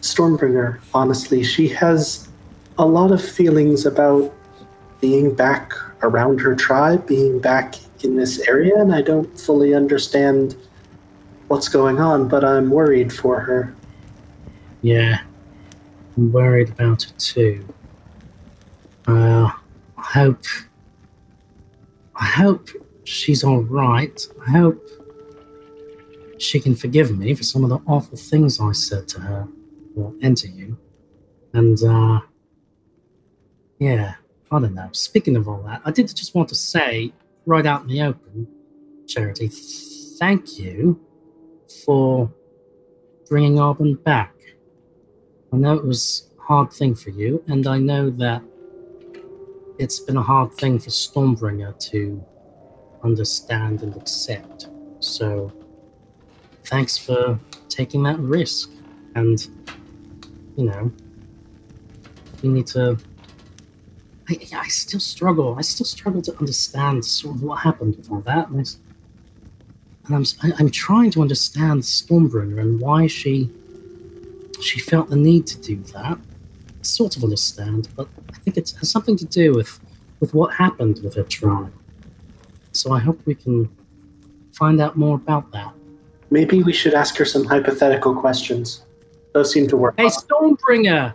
Stormbringer, honestly. She has a lot of feelings about being back around her tribe, being back in this area, and I don't fully understand what's going on, but I'm worried for her. Yeah, I'm worried about it too. Uh, I hope. I hope she's all right. I hope she can forgive me for some of the awful things I said to her or and to you. And uh, yeah, I don't know. Speaking of all that, I did just want to say right out in the open, Charity, thank you for bringing Arbin back. I know it was a hard thing for you, and I know that it's been a hard thing for Stormbringer to understand and accept. So, thanks for taking that risk. And, you know, we need to. I, I still struggle. I still struggle to understand sort of what happened with all that. And, I I'm, I'm trying to understand Stormbringer and why she she felt the need to do that. I sort of understand, but I think it has something to do with with what happened with her tribe. So I hope we can find out more about that. Maybe we should ask her some hypothetical questions. Those seem to work. Hey, Stormbringer,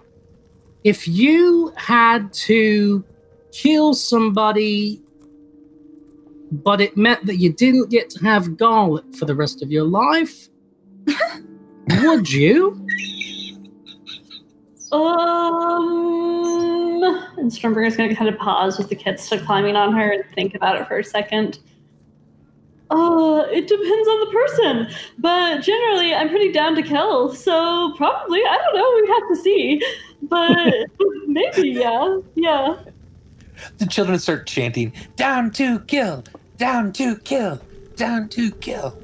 if you had to kill somebody, but it meant that you didn't get to have garlic for the rest of your life, would you? Um, and Stormbringer's gonna kind of pause with the kids still climbing on her and think about it for a second. Uh, it depends on the person, but generally I'm pretty down to kill. So probably I don't know. We have to see, but maybe yeah, yeah. The children start chanting, "Down to kill, down to kill, down to kill."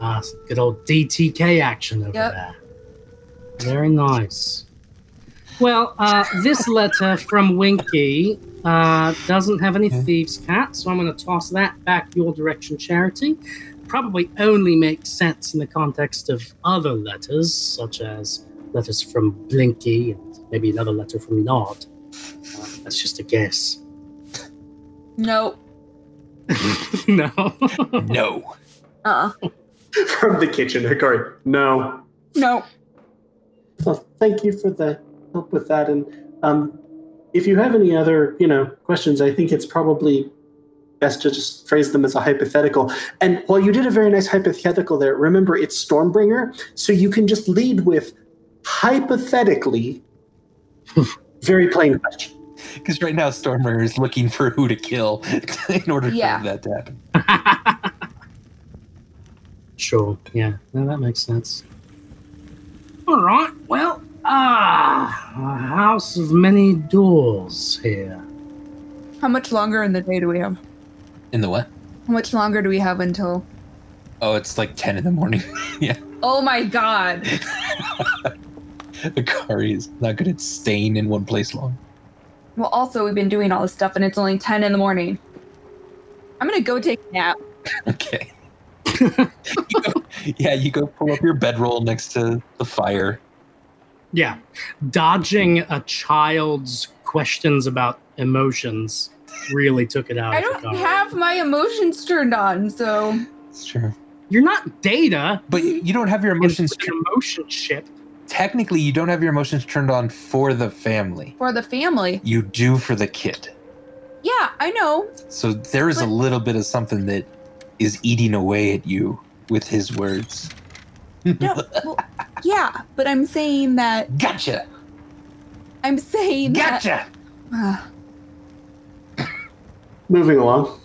Ah, good old DTK action over Yep. there. Very nice. Well, uh, this letter from Winky uh, doesn't have any Yeah. thieves' cant, so I'm going to toss that back your direction, Charity. Probably only makes sense in the context of other letters, such as letters from Blinky and maybe another letter from Nod. Uh, that's just a guess. No. no. No. Uh. From the kitchen, Hikari. No. No. Well, thank you for the help with that. And um, if you have any other, you know, questions, I think it's probably best to just phrase them as a hypothetical. And while you did a very nice hypothetical there, remember it's Stormbringer, so you can just lead with hypothetically. very plain question. Because right now Stormbringer is looking for who to kill in order Yeah. for that to happen. Sure. Yeah. No, that makes sense. All right. Well, ah, a house of many doors here. How much longer in the day do we have? In the what? How much longer do we have until? Oh, it's like ten in the morning. yeah. Oh my god. Akari is not good at staying in one place long. Well, also we've been doing all this stuff, and it's only ten in the morning. I'm gonna go take a nap. Okay. You go- yeah, you go pull up your bedroll next to the fire. Yeah. Dodging a child's questions about emotions really took it out. I don't the have my emotions turned on, so It's true. You're not data. But you don't have your emotions. It's an emotion ship. Technically, you don't have your emotions turned on for the family. for the family. You do for the kid. Yeah, I know. So there is a little bit of something that is eating away at you with his words. No, well, yeah, but I'm saying that gotcha. I'm saying Gotcha. that. Moving along.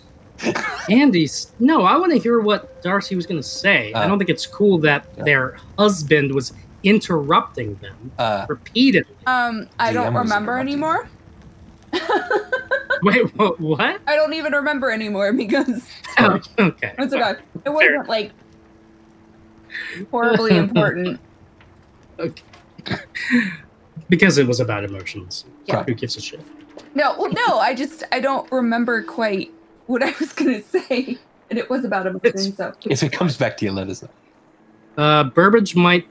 Andy's. No, I want to hear what Darcy was going to say. I Oh. don't think it's cool that Yeah. their husband was interrupting them Uh, repeatedly. um, I Gee, don't I'm remember anymore. Wait, what? what? I don't even remember anymore because Oh, okay. once again, it wasn't like horribly important. Okay. because it was about emotions. Yeah. Who gives a shit? No, well, no, I just I don't remember quite what I was gonna say, and it was about emotions. So if it comes back to you, let us know. Uh, Burbage might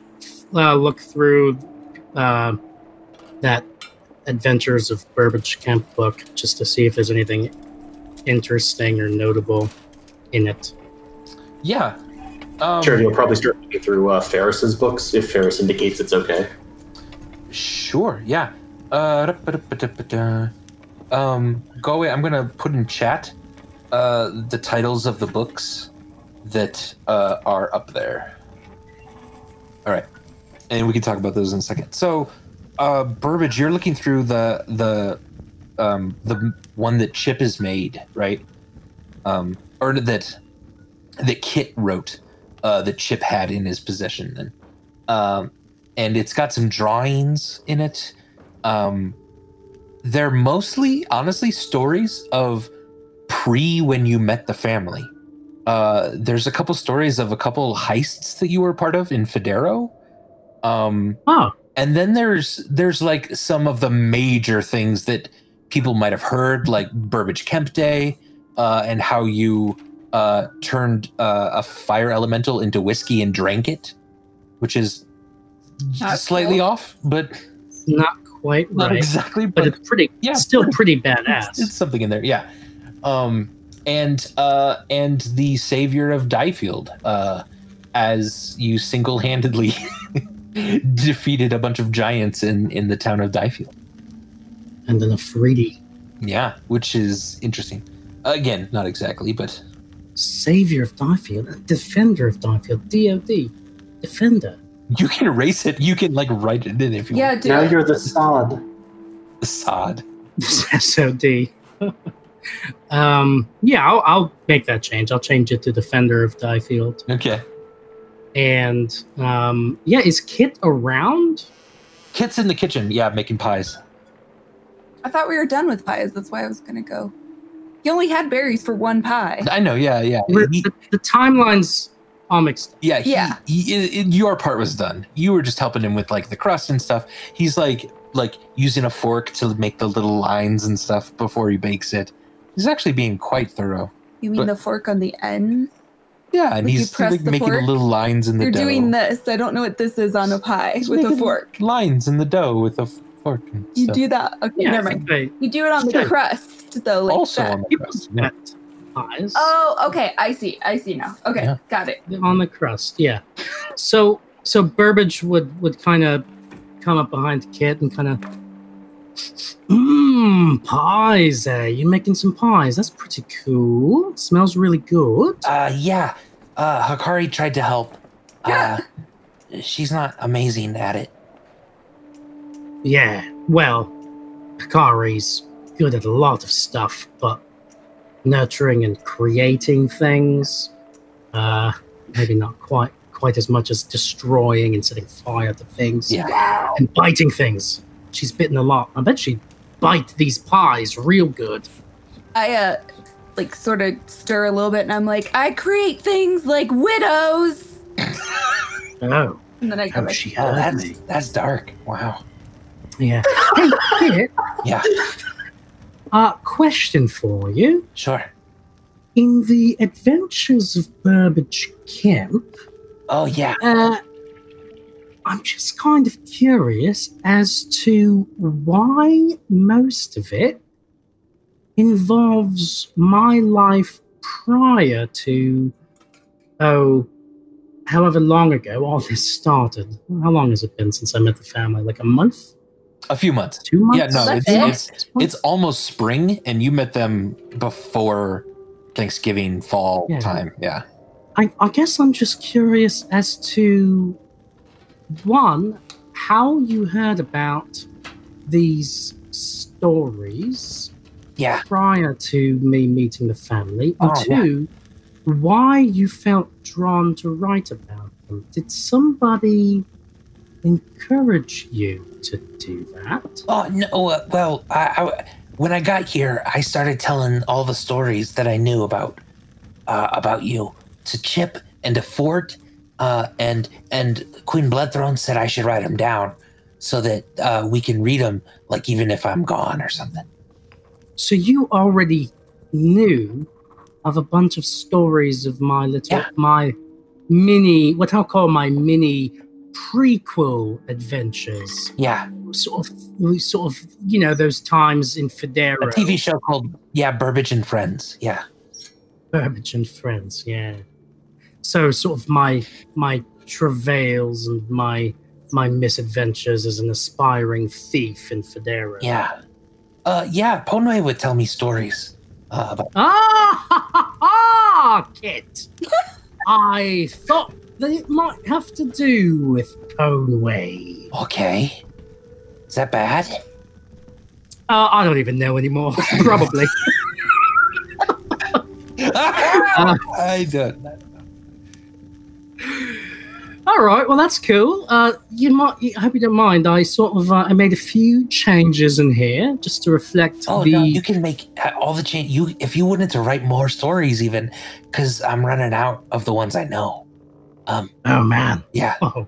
uh, look through uh, that Adventures of Burbage Kemp book just to see if there's anything interesting or notable in it. Yeah. Um, Sure, you'll probably start looking through uh, Ferris's books if Ferris indicates it's okay. Sure. Yeah. Uh, um, go away. I'm gonna put in chat uh, the titles of the books that uh, are up there. All right, and we can talk about those in a second. So, uh, Burbage, you're looking through the the um, the one that Chip has made, right? Um, or that that Kit wrote uh, that Chip had in his possession. Then, um, and it's got some drawings in it. Um, they're mostly, honestly, stories of pre when you met the family. Uh, there's a couple stories of a couple heists that you were part of in Federo. Um, Oh, and then there's there's like some of the major things that people might have heard, like Burbage Kemp Day, uh, and how you uh, turned uh, a fire elemental into whiskey and drank it, which is Not slightly cool. off, but not quite not right. exactly. But But it's pretty, yeah, still pretty badass. it's something in there, yeah. Um, and uh, and the savior of Diefield, uh, as you single handedly defeated a bunch of giants in in the town of Diefield. and then a 3D Yeah, which is interesting. Again, not exactly, but savior of Diefield, defender of Diefield, DOD, defender. you can erase it. You can like write it in if you want. Yeah, want. do now it. you're the sod. Sod. SOD. um, yeah, I'll, I'll make that change. I'll change it to defender of Diefield. Okay. And um, yeah, is Kit around? Kit's in the kitchen. Yeah, making pies. I thought we were done with pies. That's why I was gonna go. He only had berries for one pie. I know. Yeah, yeah. We're- He- the, the timelines all mixed. yeah, he- Yeah. he- i- i- your part was done. You were just helping him with like the crust and stuff. He's like like using a fork to make the little lines and stuff before he bakes it. He's actually being quite thorough. You mean But- the fork on the end? Yeah, and Like you he's press like the making fork? little lines in the You're dough. doing this. I don't know what this is on a pie He's with a fork. Lines in the dough with a f- fork. And You do that. Okay, Yeah, never mind. think You do it on the Okay. crust though, like also that. on the crust. Yeah. pies Oh, okay. I see. I see now. Okay, Yeah. got it. on the crust. Yeah. So so Burbage would would kind of come up behind Kit and kind of. Mmm, pies. Eh? You're making some pies. That's pretty cool. It smells really good. Uh, yeah. Uh, Hikari tried to help. Yeah. Uh, she's not amazing at it. Yeah, well, Hikari's good at a lot of stuff, but nurturing and creating things, uh, maybe not quite quite as much as destroying and setting fire to things. Yeah. And biting things. She's bitten a lot. I bet she'd bite these pies real good. I uh like sort of stir a little bit and I'm like, I create things like widows. Oh, And then I go oh back. she Oh, heard that's that's dark. Wow. Yeah. hey, Kit, Yeah. uh, question for you. Sure. In the adventures of Burbage Kemp, Oh yeah. Uh, I'm just kind of curious as to why most of it involves my life prior to, oh, however long ago all this started. How long has it been since I met the family? Like a month? A few months. Two months? Yeah, no, it's, it? it's it's almost spring, and you met them before Thanksgiving fall Yeah. time. Yeah. I, I guess I'm just curious as to one, how you heard about these stories Yeah. prior to me meeting the family, and Oh, yeah. two, why you felt drawn to write about them. Did somebody encourage you to do that? Oh no. Uh, well, I, I when I got here, I started telling all the stories that I knew about uh, about you to Chip and to Fort, uh, and and Queen Bloodthrone said I should write them down so that uh, we can read them, like even if I'm gone or something. So you already knew of a bunch of stories of my little Yeah. my mini what I'll call my mini prequel adventures. Yeah, Sort of sort of you know, those times in Federa. a TV show called Yeah Burbage and Friends. Yeah, Burbage and Friends, yeah. So sort of my my travails and my my misadventures as an aspiring thief in Federa. yeah, uh, yeah. Conway would tell me stories uh, about. Ah, ha, ha, ha, Kit. I thought that it might have to do with Conway. Okay, is that bad? Uh, I don't even know anymore. Probably. I don't. All right, well that's cool. Uh, you might. I hope you don't mind. I sort of uh, I made a few changes in here just to reflect Oh the. no, you can make uh, all the change. You if you wanted to write more stories, even because I'm running out of the ones I know. Um, oh man. yeah. Oh,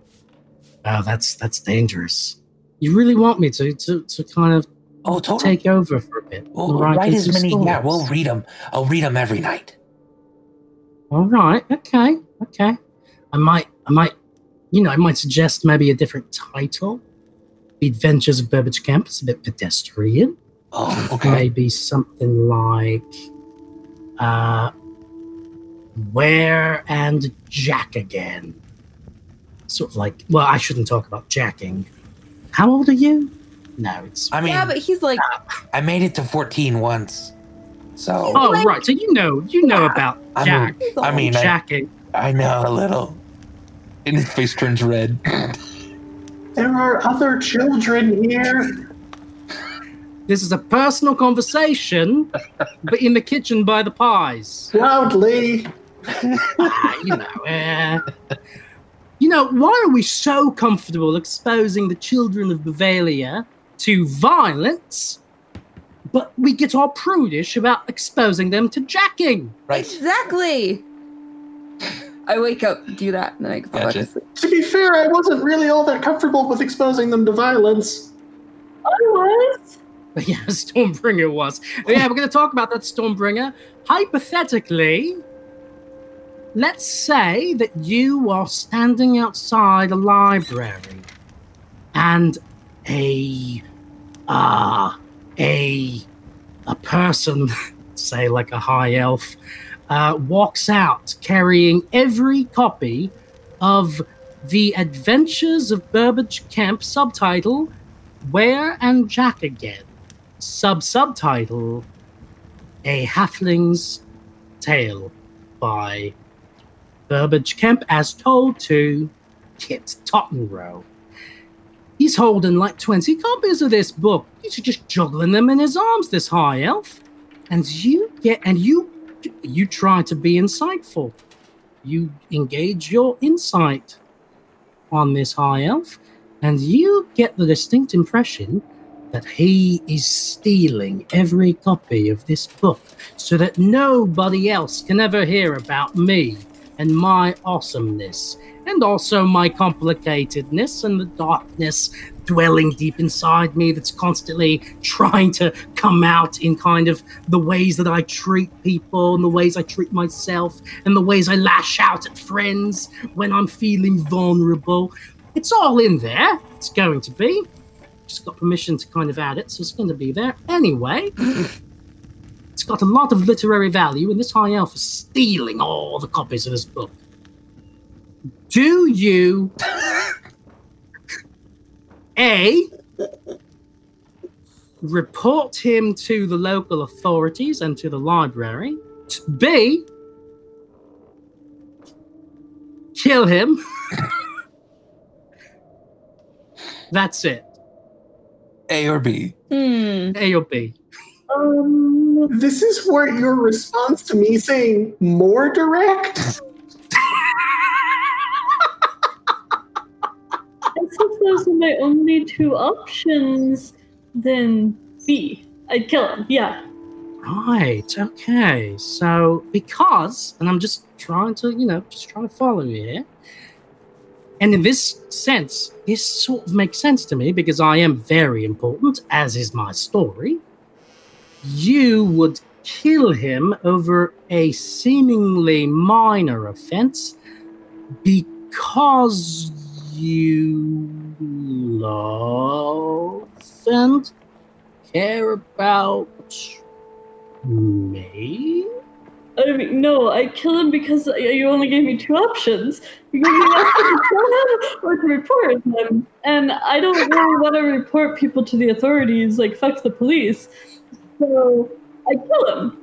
oh, that's that's dangerous. You really want me to to, to kind of Oh, totally. take over for a bit? We'll write as many. Yeah, we'll read them. I'll read them every night. All right. Okay. Okay. I might. I might. You know, I might suggest maybe a different title. The Adventures of Burbage Kemp is a bit pedestrian. Oh, okay. Maybe something like uh Where and Jack again. Sort of like well, I shouldn't talk about jacking. How old are you? No, it's I mean, yeah, but he's like, uh, I made it to 14 once. So Oh like- right, so you know you know Yeah. about I Jack. mean, I mean, I, jacking. I know a little. And his face turns red. There are other children here. This is a personal conversation, but in the kitchen by the pies. Loudly. You know, eh. You know, why are we so comfortable exposing the children of Bavaria to violence, but we get all prudish about exposing them to jacking? Right. exactly. I wake up, do that, and then I go back Gotcha. to sleep. To be fair, I wasn't really all that comfortable with exposing them to violence. I was. Yeah, Stormbringer was. Yeah, we're going to talk about that Stormbringer. Hypothetically, let's say that you are standing outside a library and a uh a a person, say like a high elf, uh, walks out carrying every copy of the Adventures of Burbage Kemp subtitle Where and Jack Again. Sub subtitle A Halfling's Tale by Burbage Kemp as told to Kit Tottenrow. He's holding like 20 copies of this book. He's just juggling them in his arms, this high elf. And you get and you you try to be insightful. You engage your insight on this high elf, and you get the distinct impression that he is stealing every copy of this book so that nobody else can ever hear about me and my awesomeness, and also my complicatedness and the darkness dwelling deep inside me that's constantly trying to come out in kind of the ways that I treat people and the ways I treat myself and the ways I lash out at friends when I'm feeling vulnerable. It's all in there. It's going to be. Just got permission to kind of add it, so it's going to be there. Anyway, it's got a lot of literary value, and this high elf is stealing all the copies of this book. Do you A report him to the local authorities and to the library? B kill him? That's it. A or B. Hmm. A or B. Um, This is where your response to me saying more direct? if those are my only two options, then B. I'd kill him. Yeah. Right. Okay. So because, and I'm just trying to, you know, just trying to follow you here. And in this sense, this sort of makes sense to me because I am very important, as is my story. You would kill him over a seemingly minor offense because you love and care about me? I mean, no, I kill him because uh, you only gave me two options. You asked me to kill him or to report him. And I don't really want to report people to the authorities, like, fuck the police. So I kill him.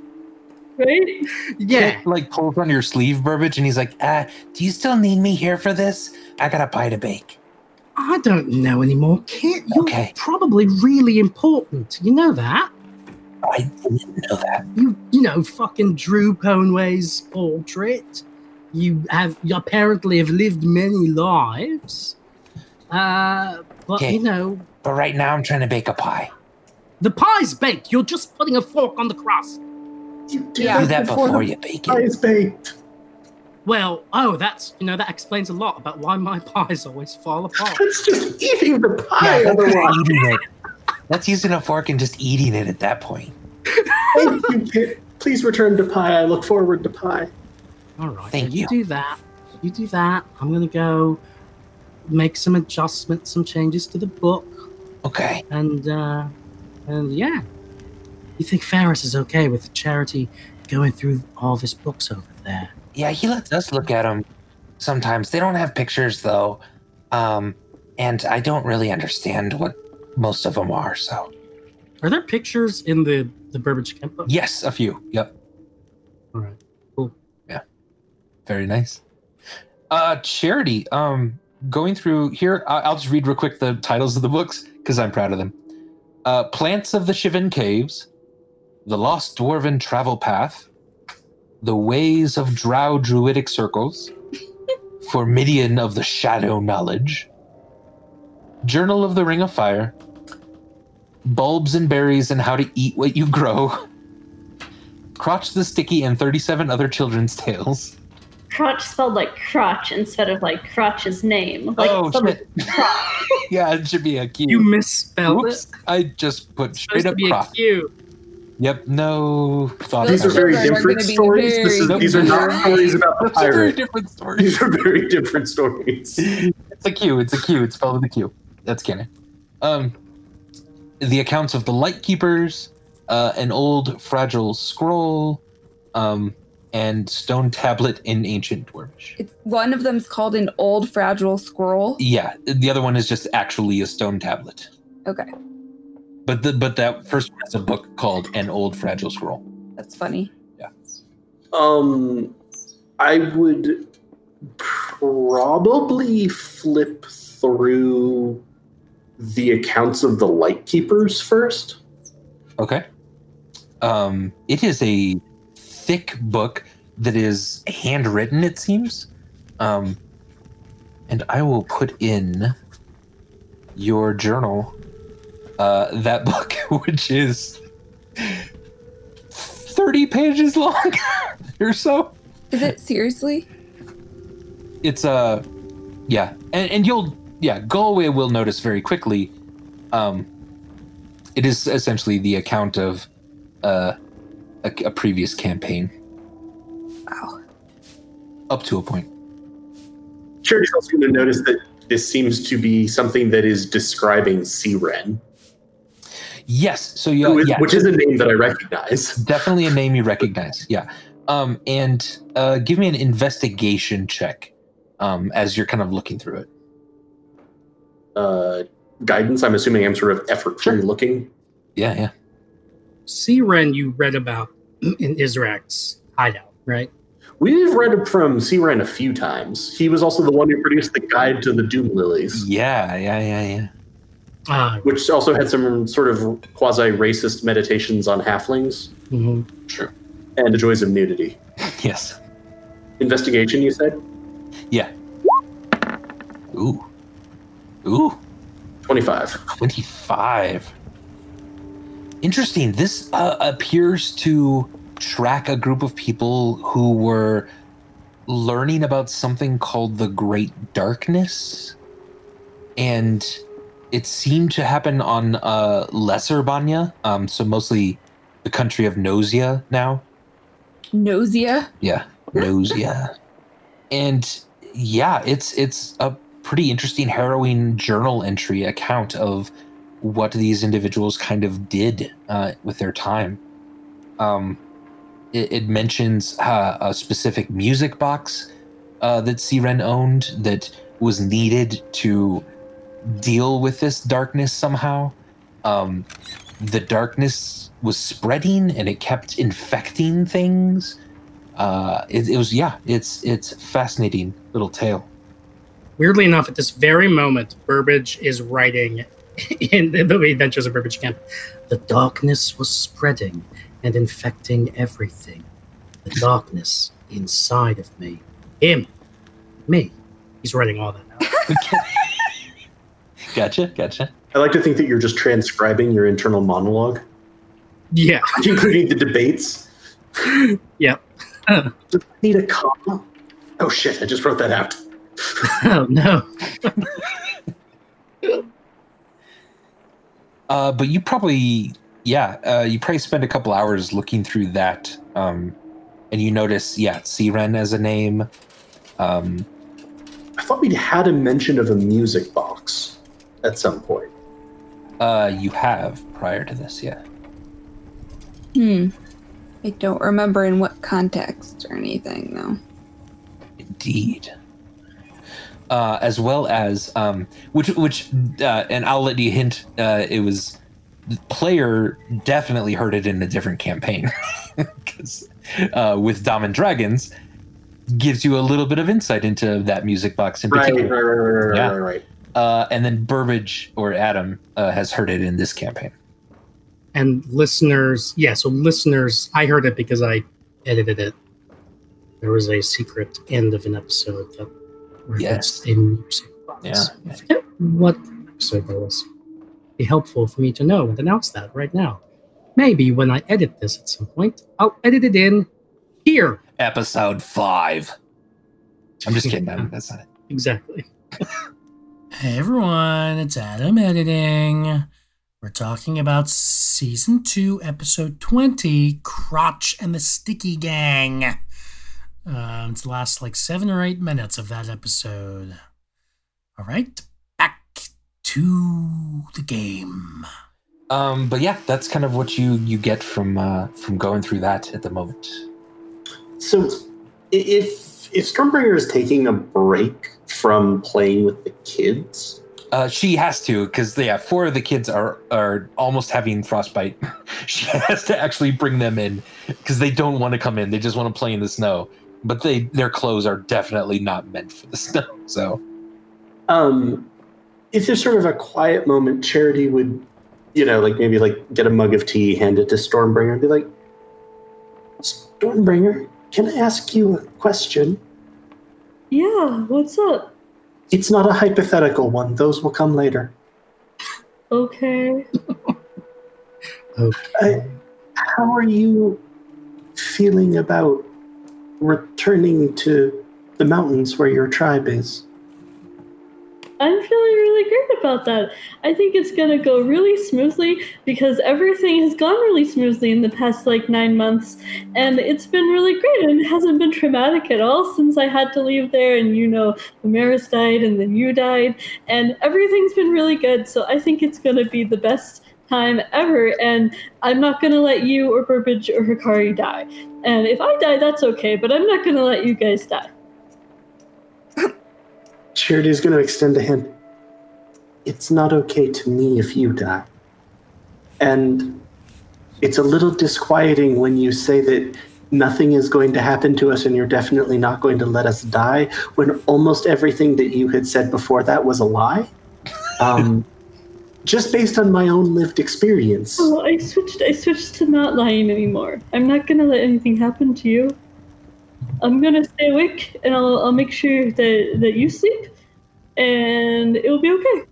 Right? Yeah. Kit, like pulls on your sleeve, Burbage, and he's like, Uh, do you still need me here for this? I got a pie to bake. I don't know anymore, Kit. You're Okay. probably really important. You know that? I didn't know that. You, you know, fucking Drew Conway's portrait. You have you apparently have lived many lives. Uh, but Okay. you know, But right now, I'm trying to bake a pie. The pie's baked. You're just putting a fork on the crust. You did Yeah. Do that before before you bake pie it. is baked. Well, oh, that's you know that explains a lot about why my pies always fall apart. That's just eating the pie. Yeah, that's otherwise. eating it. That's using a fork and just eating it at that point. Thank you, kid. Please return to pie. I look forward to pie. All right, Thank you you. do that. You do that. I'm gonna go make some adjustments, some changes to the book, Okay. and uh, and yeah. You think Ferris is okay with charity going through all of his books over there? Yeah, he lets us look at them sometimes. They don't have pictures though, um, and I don't really understand what most of them are. So Are there pictures in the the Burbage Kemp book? yes, a few. Yep, All right. Cool. Yeah. Very nice. Uh, Charity, um, going through here, I'll just read real quick the titles of the books because I'm proud of them. Uh, Plants of the Shivan Caves, The Lost Dwarven Travel Path, The Ways of Drow Druidic Circles, Formidian of the Shadow Knowledge, Journal of the Ring of Fire, Bulbs and Berries and How to Eat What You Grow, Crotch the Sticky and 37 Other Children's Tales. Crotch spelled like crotch instead of like Crotch's name. Like oh, shit. yeah, it should be a Q. You misspelled Oops, it. I just put It's straight up to be a crop. Q. Yep, no thought. These are very it. are different gonna stories. This is, these are not stories about the Those are very different stories. These are very different stories. It's a Q. It's a Q. It's spelled with a Q. That's canon. Um, the accounts of the Lightkeepers, uh, an old fragile scroll, um, and stone tablet in ancient Dwarvish. It's, one of them's called an old fragile scroll. Yeah, the other one is just actually a stone tablet. Okay, But the but that first one is a book called An Old Fragile Scroll. that's funny. Yeah. Um, I would probably flip through the accounts of the Lightkeepers first. Okay. Um, it is a thick book that is handwritten, it seems. Um, and I will put in your journal uh, that book, which is 30 pages long or so. Is it seriously? It's uh, yeah, and, and you'll yeah, Galway will notice very quickly. Um, it is essentially the account of uh, a, a previous campaign Wow. up to a point. Charity's also going to notice that this seems to be something that is describing Siren, Yes, so you who is- yeah, which is a name that I recognize. definitely a name you recognize. Yeah, um, and uh, give me an investigation check um, as you're kind of looking through it. Uh, guidance, I'm assuming I'm sort of effortfully Sure. looking. Yeah, yeah. Siren you read about in Israk's hideout, right? We've read from Siren a few times. He was also the one who produced the guide to the Doom Lilies, Yeah, yeah, yeah, yeah. Uh, which also had some sort of quasi racist meditations on halflings mhm. True. and the joys of nudity. Yes. Investigation, you said? Yeah. Ooh. Ooh. 25. 25. Interesting. This uh, appears to track a group of people who were learning about something called the Great Darkness. And it seemed to happen on uh, Lesser Banya, um, so mostly the country of Nosea now. Nausea. Yeah, Nosea. And yeah, it's it's a pretty interesting, harrowing journal entry account of what these individuals kind of did uh, with their time. Um, it, it mentions uh, a specific music box uh, that Siren owned that was needed to deal with this darkness somehow. Um, the darkness was spreading and it kept infecting things. Uh, it, it was yeah, it's it's fascinating little tale. Weirdly enough, at this very moment, Burbage is writing in the Adventures of Burbage Kemp. The darkness was spreading and infecting everything. The darkness inside of me. Him. Me. He's writing all that out. Gotcha, gotcha. I like to think that you're just transcribing your internal monologue, Yeah. including the debates. Yep. Does it need a comma? Oh shit! I just wrote that out. oh no. Uh, but you probably, yeah, uh, you probably spend a couple hours looking through that, um, and you notice, yeah, Siren as a name. Um, I thought we'd had a mention of a music box at some point. uh, you have prior to this, yeah. Hmm. I don't remember in what context or anything, though. Indeed. Uh, as well as um, which which uh, and I'll let you hint. Uh, it was the player definitely heard it in a different campaign because uh, with Dom and Dragons gives you a little bit of insight into that music box in Right, right, particular. right, right, right, Yeah. right, right. Uh, and then Burbage or Adam uh, has heard it in this campaign. And listeners, yeah, so listeners, I heard it because I edited it. There was a secret end of an episode that referenced a music box. Yeah. I forget what episode that was. Be helpful for me to know and announce that right now. Maybe when I edit this at some point, I'll edit it in here. Episode five. I'm just kidding. Adam. That's not it. Exactly. Hey everyone, it's Adam editing. We're talking about season 2, episode 20 Crotch and the Sticky Gang. Um, it's the last like seven or eight minutes of that episode. All right, back to the game. Um, but yeah, that's kind of what you you get from uh, from going through that at the moment. So, if if Stormbringer is taking a break from playing with the kids, Uh, she has to because yeah, four of the kids are are almost having frostbite. she has to actually bring them in because they don't want to come in. They just want to play in the snow. But they their clothes are definitely not meant for the snow. So um, if there's sort of a quiet moment, Charity would, you know, like maybe like get a mug of tea, hand it to Stormbringer, and be like, "Stormbringer, can I ask you a question? Yeah, what's up? It's not a hypothetical one. Those will come later. Okay. Okay. How are you feeling about returning to the mountains where your tribe is? I'm feeling really great about that. I think it's gonna go really smoothly because everything has gone really smoothly in the past like nine months, and it's been really great and it hasn't been traumatic at all since I had to leave there. And you know, Amaris died, and then you died, and everything's been really good. So I think it's gonna be the best time ever, and I'm not gonna let you or Burbage or Hikari die. And if I die, that's okay, but I'm not gonna let you guys die. Charity is going to extend a hint. It's not okay to me if you die. And it's a little disquieting when you say that nothing is going to happen to us and you're definitely not going to let us die when almost everything that you had said before that was a lie. Um, just based on my own lived experience. Oh, I switched. I switched to not lying anymore. I'm not gonna let anything happen to you. I'm gonna stay awake, and I'll I'll make sure that that you sleep, and it'll be okay.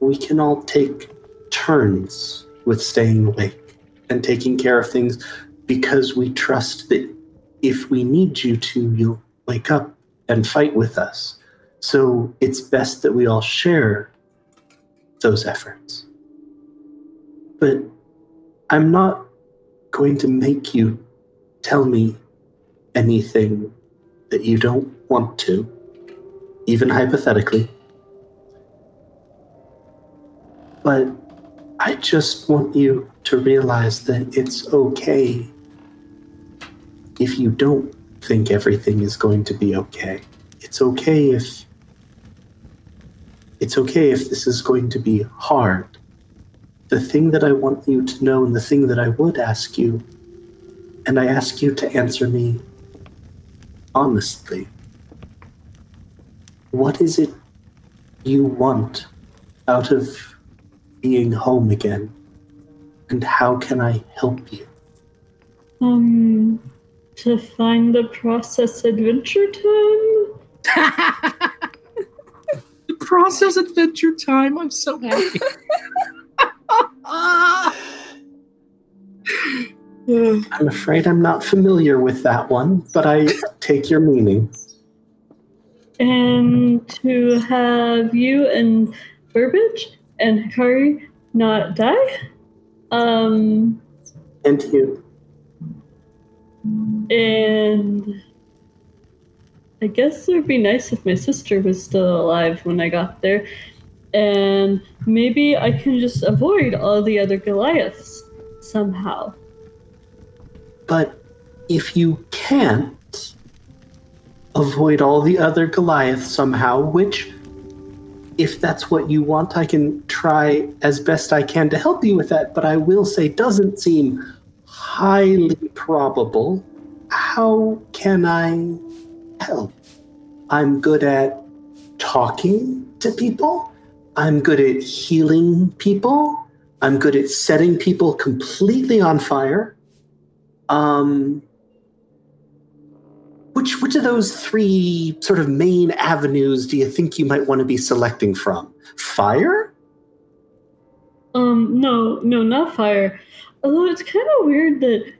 we can all take turns with staying awake and taking care of things because we trust that if we need you to, you'll wake up and fight with us. So it's best that we all share those efforts. But I'm not going to make you tell me anything that you don't want to, even hypothetically. But I just want you to realize that it's okay if you don't think everything is going to be okay. It's okay if it's okay if this is going to be hard. The thing that I want you to know and the thing that I would ask you, and I ask you to answer me honestly. What is it you want out of being home again? And how can I help you? Um, to find the process adventure time. Process adventure time. I'm so happy. I'm afraid I'm not familiar with that one, but I take your meaning. and to have you and Burbage and Hikari not die. Um, And you. and I guess it would be nice if my sister was still alive when I got there. And maybe I can just avoid all the other Goliaths somehow. But if you can't avoid all the other Goliaths somehow, which, if that's what you want, I can try as best I can to help you with that, but I will say doesn't seem highly probable. How can I help? I'm good at talking to people. I'm good at healing people. I'm good at setting people completely on fire. Um, which which of those three sort of main avenues do you think you might want to be selecting from? Fire? Um, no, no, not fire. Although it's kind of weird that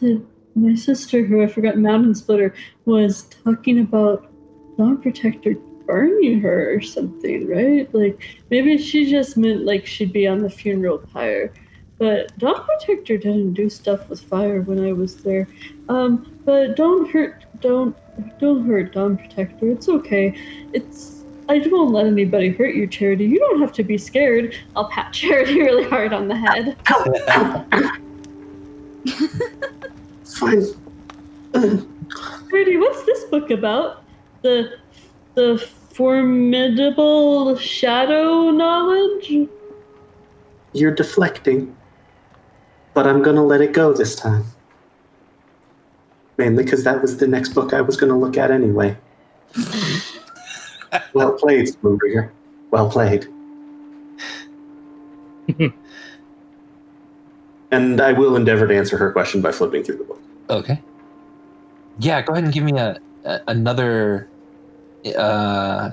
that my sister, who I forgot, Mountain Splitter, was talking about Dawn Protector burning her or something, right? Like maybe she just meant like she'd be on the funeral pyre. But Dawn Protector didn't do stuff with fire when I was there. Um, but don't hurt, don't, don't hurt Dawn Protector. It's okay. It's I won't let anybody hurt you, Charity. You don't have to be scared. I'll pat Charity really hard on the head. Fine. Charity, what's this book about? The the formidable shadow knowledge? You're deflecting. But I'm gonna let it go this time. Mainly because that was the next book I was gonna look at anyway. well played, Spoonbringer. Well played. and I will endeavor to answer her question by flipping through the book. Okay. Yeah, go ahead and give me a, a another uh,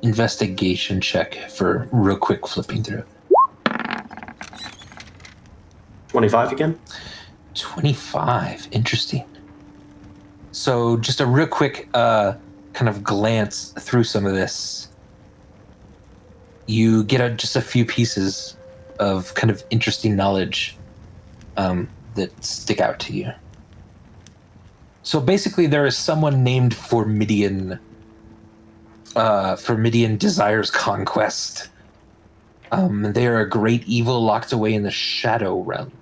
investigation check for real quick flipping through. 25 again? 25. Interesting. So, just a real quick uh, kind of glance through some of this. You get a, just a few pieces of kind of interesting knowledge um, that stick out to you. So basically, there is someone named Formidian. Uh, Formidian desires conquest. Um, they are a great evil locked away in the shadow realm.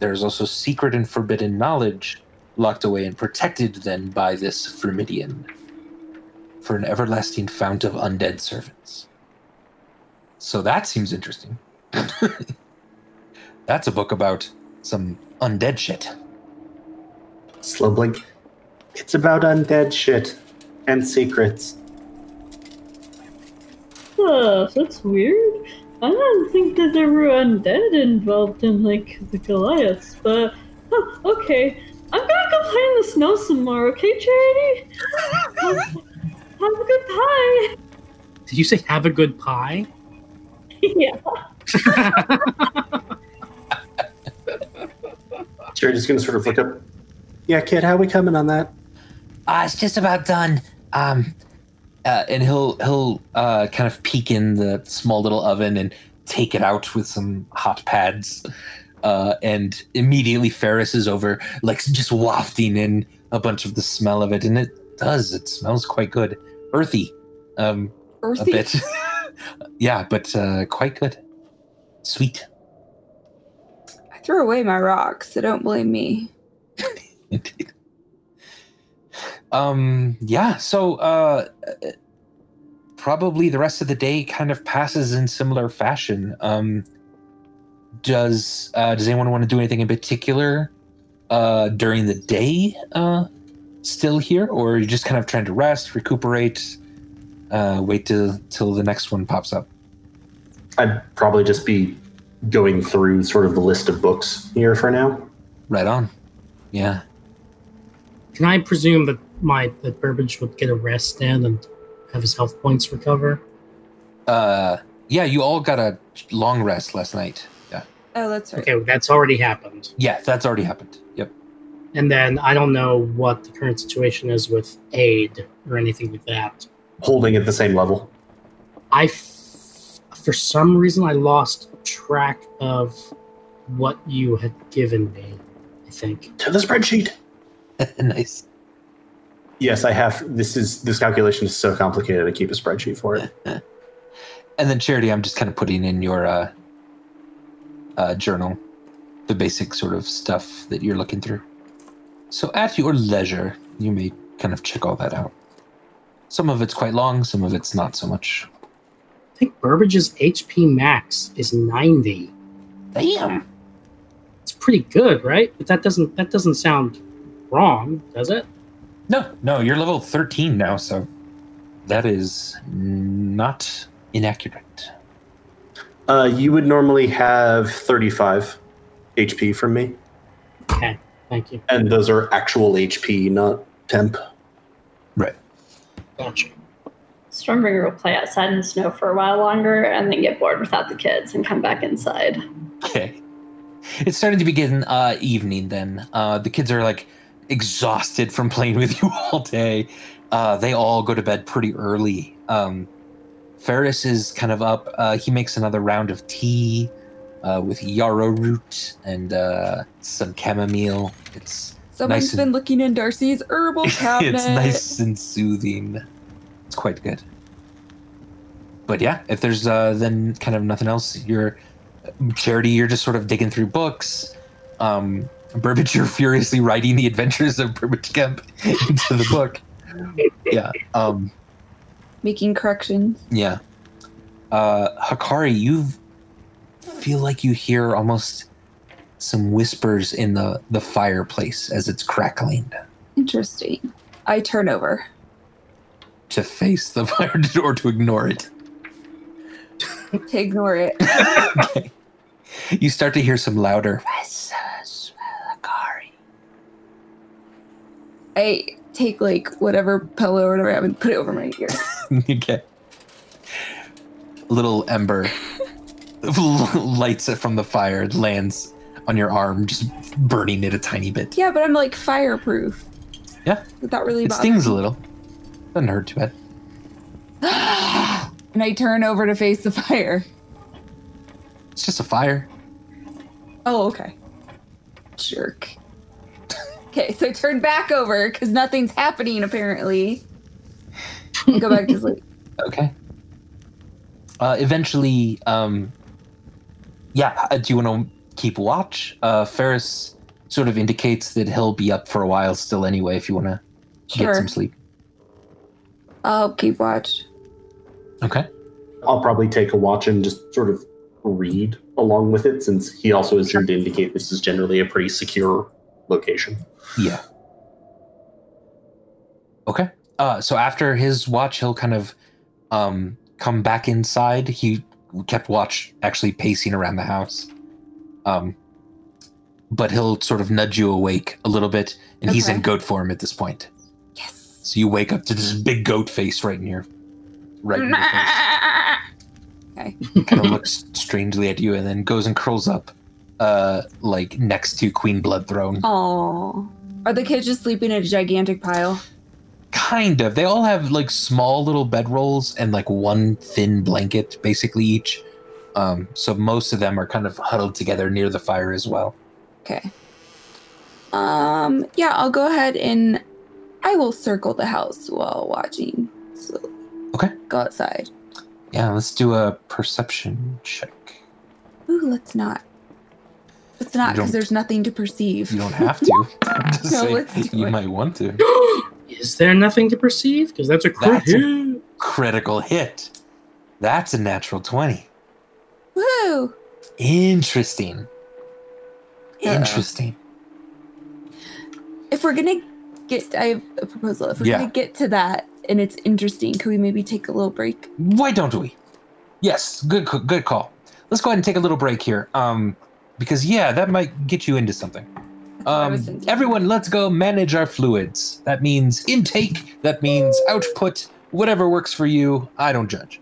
There is also secret and forbidden knowledge locked away and protected then by this Formidian for an everlasting fount of undead servants. So that seems interesting. That's a book about some undead shit. Slow blink. It's about undead shit and secrets. Huh, that's weird. I don't think that there were undead involved in like the Goliaths, but huh, okay. I'm gonna go play in the snow some more, okay, Charity? have, have a good pie. Did you say have a good pie? yeah. Charity's gonna sort of look up. Yeah, kid, how we coming on that? Uh, it's just about done. Um, uh, and he'll he'll uh, kind of peek in the small little oven and take it out with some hot pads, uh, and immediately Ferris is over, like just wafting in a bunch of the smell of it, and it does. It smells quite good, earthy, um, Earthy. a bit. yeah, but uh, quite good, sweet. I threw away my rocks, so don't blame me. Indeed. Um, yeah, so uh probably the rest of the day kind of passes in similar fashion. Um does uh does anyone want to do anything in particular uh during the day uh still here or are you just kind of trying to rest, recuperate? uh, wait till till the next one pops up. I'd probably just be going through sort of the list of books here for now. Right on. Yeah. Can I presume that my that Burbage would get a rest in and have his health points recover? Uh, yeah. You all got a long rest last night. Yeah. Oh, that's right. Okay, that's already happened. Yeah, that's already happened. Yep. And then I don't know what the current situation is with aid or anything like that. Holding at the same level. I, f- for some reason, I lost track of what you had given me. I think. To the spreadsheet. nice. Yes, I have. This is this calculation is so complicated. I keep a spreadsheet for it. And then charity, I'm just kind of putting in your uh, uh, journal, the basic sort of stuff that you're looking through. So at your leisure, you may kind of check all that out. Some of it's quite long, some of it's not so much. I think Burbage's HP max is ninety. Damn. It's pretty good, right? But that doesn't that doesn't sound wrong, does it? No, no, you're level 13 now, so that is not inaccurate. Uh, you would normally have 35 HP from me, Okay, thank you. and those are actual HP, not temp. Right. Gotcha. Stormbringer will play outside in the snow for a while longer and then get bored without the kids and come back inside. Okay. It's starting to begin uh, evening then. Uh, the kids are like exhausted from playing with you all day. Uh, they all go to bed pretty early. Um, Ferris is kind of up. Uh, he makes another round of tea uh, with yarrow root and uh, some chamomile. It's Someone's Nice and- been looking in Darcy's herbal cabinet. it's nice and soothing. It's quite good. But yeah, if there's uh, then kind of nothing else, you're charity. You're just sort of digging through books. Um, Burbage, you're furiously writing the adventures of Burbage Kemp into the book. Yeah. Um, Making corrections. yeah. Uh, Hikari, you feel like you hear almost some whispers in the the fireplace as it's crackling. Interesting. I turn over. To face the fire or to ignore it. To ignore it. okay. You start to hear some louder. I take like whatever pillow or whatever I have and put it over my ear. okay. Little ember lights it from the fire, lands on your arm, just burning it a tiny bit. yeah, but I'm like fireproof. Yeah. That really It stings a little. Doesn't hurt too bad. and I turn over to face the fire. It's just a fire. Oh, okay. Jerk. Okay, so I turn back over because nothing's happening apparently. And go back to sleep. Okay. Uh, eventually, um, yeah. uh, Do you want to keep watch? Uh, Ferris sort of indicates that he'll be up for a while still anyway. If you want to get some sleep. I'll keep watch. Okay. I'll probably take a watch and just sort of read along with it, since he also has seemed to indicate this is generally a pretty secure location. Yeah. Okay. Uh, so after his watch, he'll kind of um, come back inside. He kept watch, actually pacing around the house. Um, but he'll sort of nudge you awake a little bit, and he's in goat form at this point. So you wake up to this big goat face right in your, right in your okay. kind of looks strangely at you, and then goes and curls up, uh, like next to Queen Bloodthrone. Oh. Are the kids just sleeping in a gigantic pile? Kind of. They all have like small little bedrolls and like one thin blanket, basically each. Um, so most of them are kind of huddled together near the fire as well. Okay. Um, yeah, I'll go ahead and I will circle the house while watching. So Okay. Go outside. Yeah, let's do a perception check. Ooh, let's not. Let's not because there's nothing to perceive. You don't have to. I'm just No, saying, let's do you it. might want to. Is there nothing to perceive? Because that's a crit That's a- Critical hit. That's a natural 20. Woo! Interesting. Yeah. Interesting. If we're gonna get, I have a proposal. If we're Yeah. gonna get to that, and it's interesting. Could we maybe take a little break? Why don't we? Yes, good c- good call. Let's go ahead and take a little break here. Um, because yeah, that might get you into something. That's what I was Um, thinking. everyone, let's go manage our fluids. That means intake. That means output. Whatever works for you. I don't judge.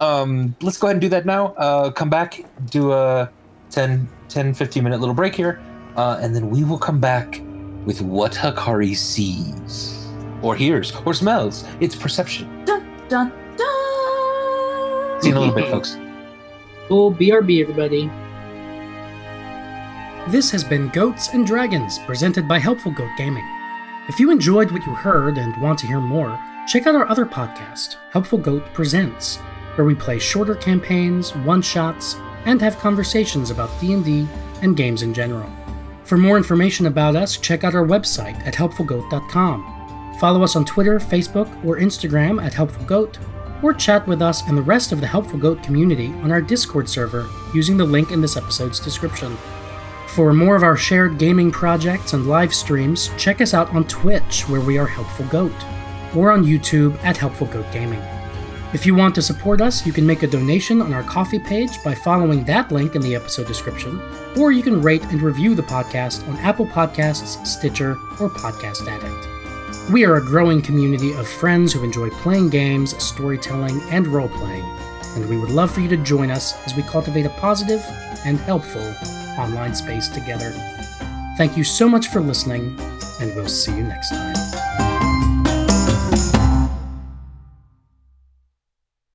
Um, let's go ahead and do that now. Uh, come back, do a 10, 10, 15 minute little break here, uh, and then we will come back with what Hikari sees, or hears, or smells. It's perception. Dun, dun. See you in a little bit, folks. Cool, BRB, everybody. This has been Goats and Dragons, presented by Helpful Goat Gaming. If you enjoyed what you heard and want to hear more, check out our other podcast, Helpful Goat Presents, where we play shorter campaigns, one-shots, and have conversations about D&D and games in general. For more information about us, check out our website at helpfulgoat.com. Follow us on Twitter, Facebook, or Instagram at helpfulgoat, or chat with us and the rest of the Helpful Goat community on our Discord server using the link in this episode's description. For more of our shared gaming projects and live streams, check us out on Twitch, where we are Helpful Goat, or on YouTube at Helpful Goat Gaming. If you want to support us, you can make a donation on our Ko-fi page by following that link in the episode description, or you can rate and review the podcast on Apple Podcasts, Stitcher, or Podcast Addict. We are a growing community of friends who enjoy playing games, storytelling, and role playing, and we would love for you to join us as we cultivate a positive and helpful online space together. Thank you so much for listening, and we'll see you next time.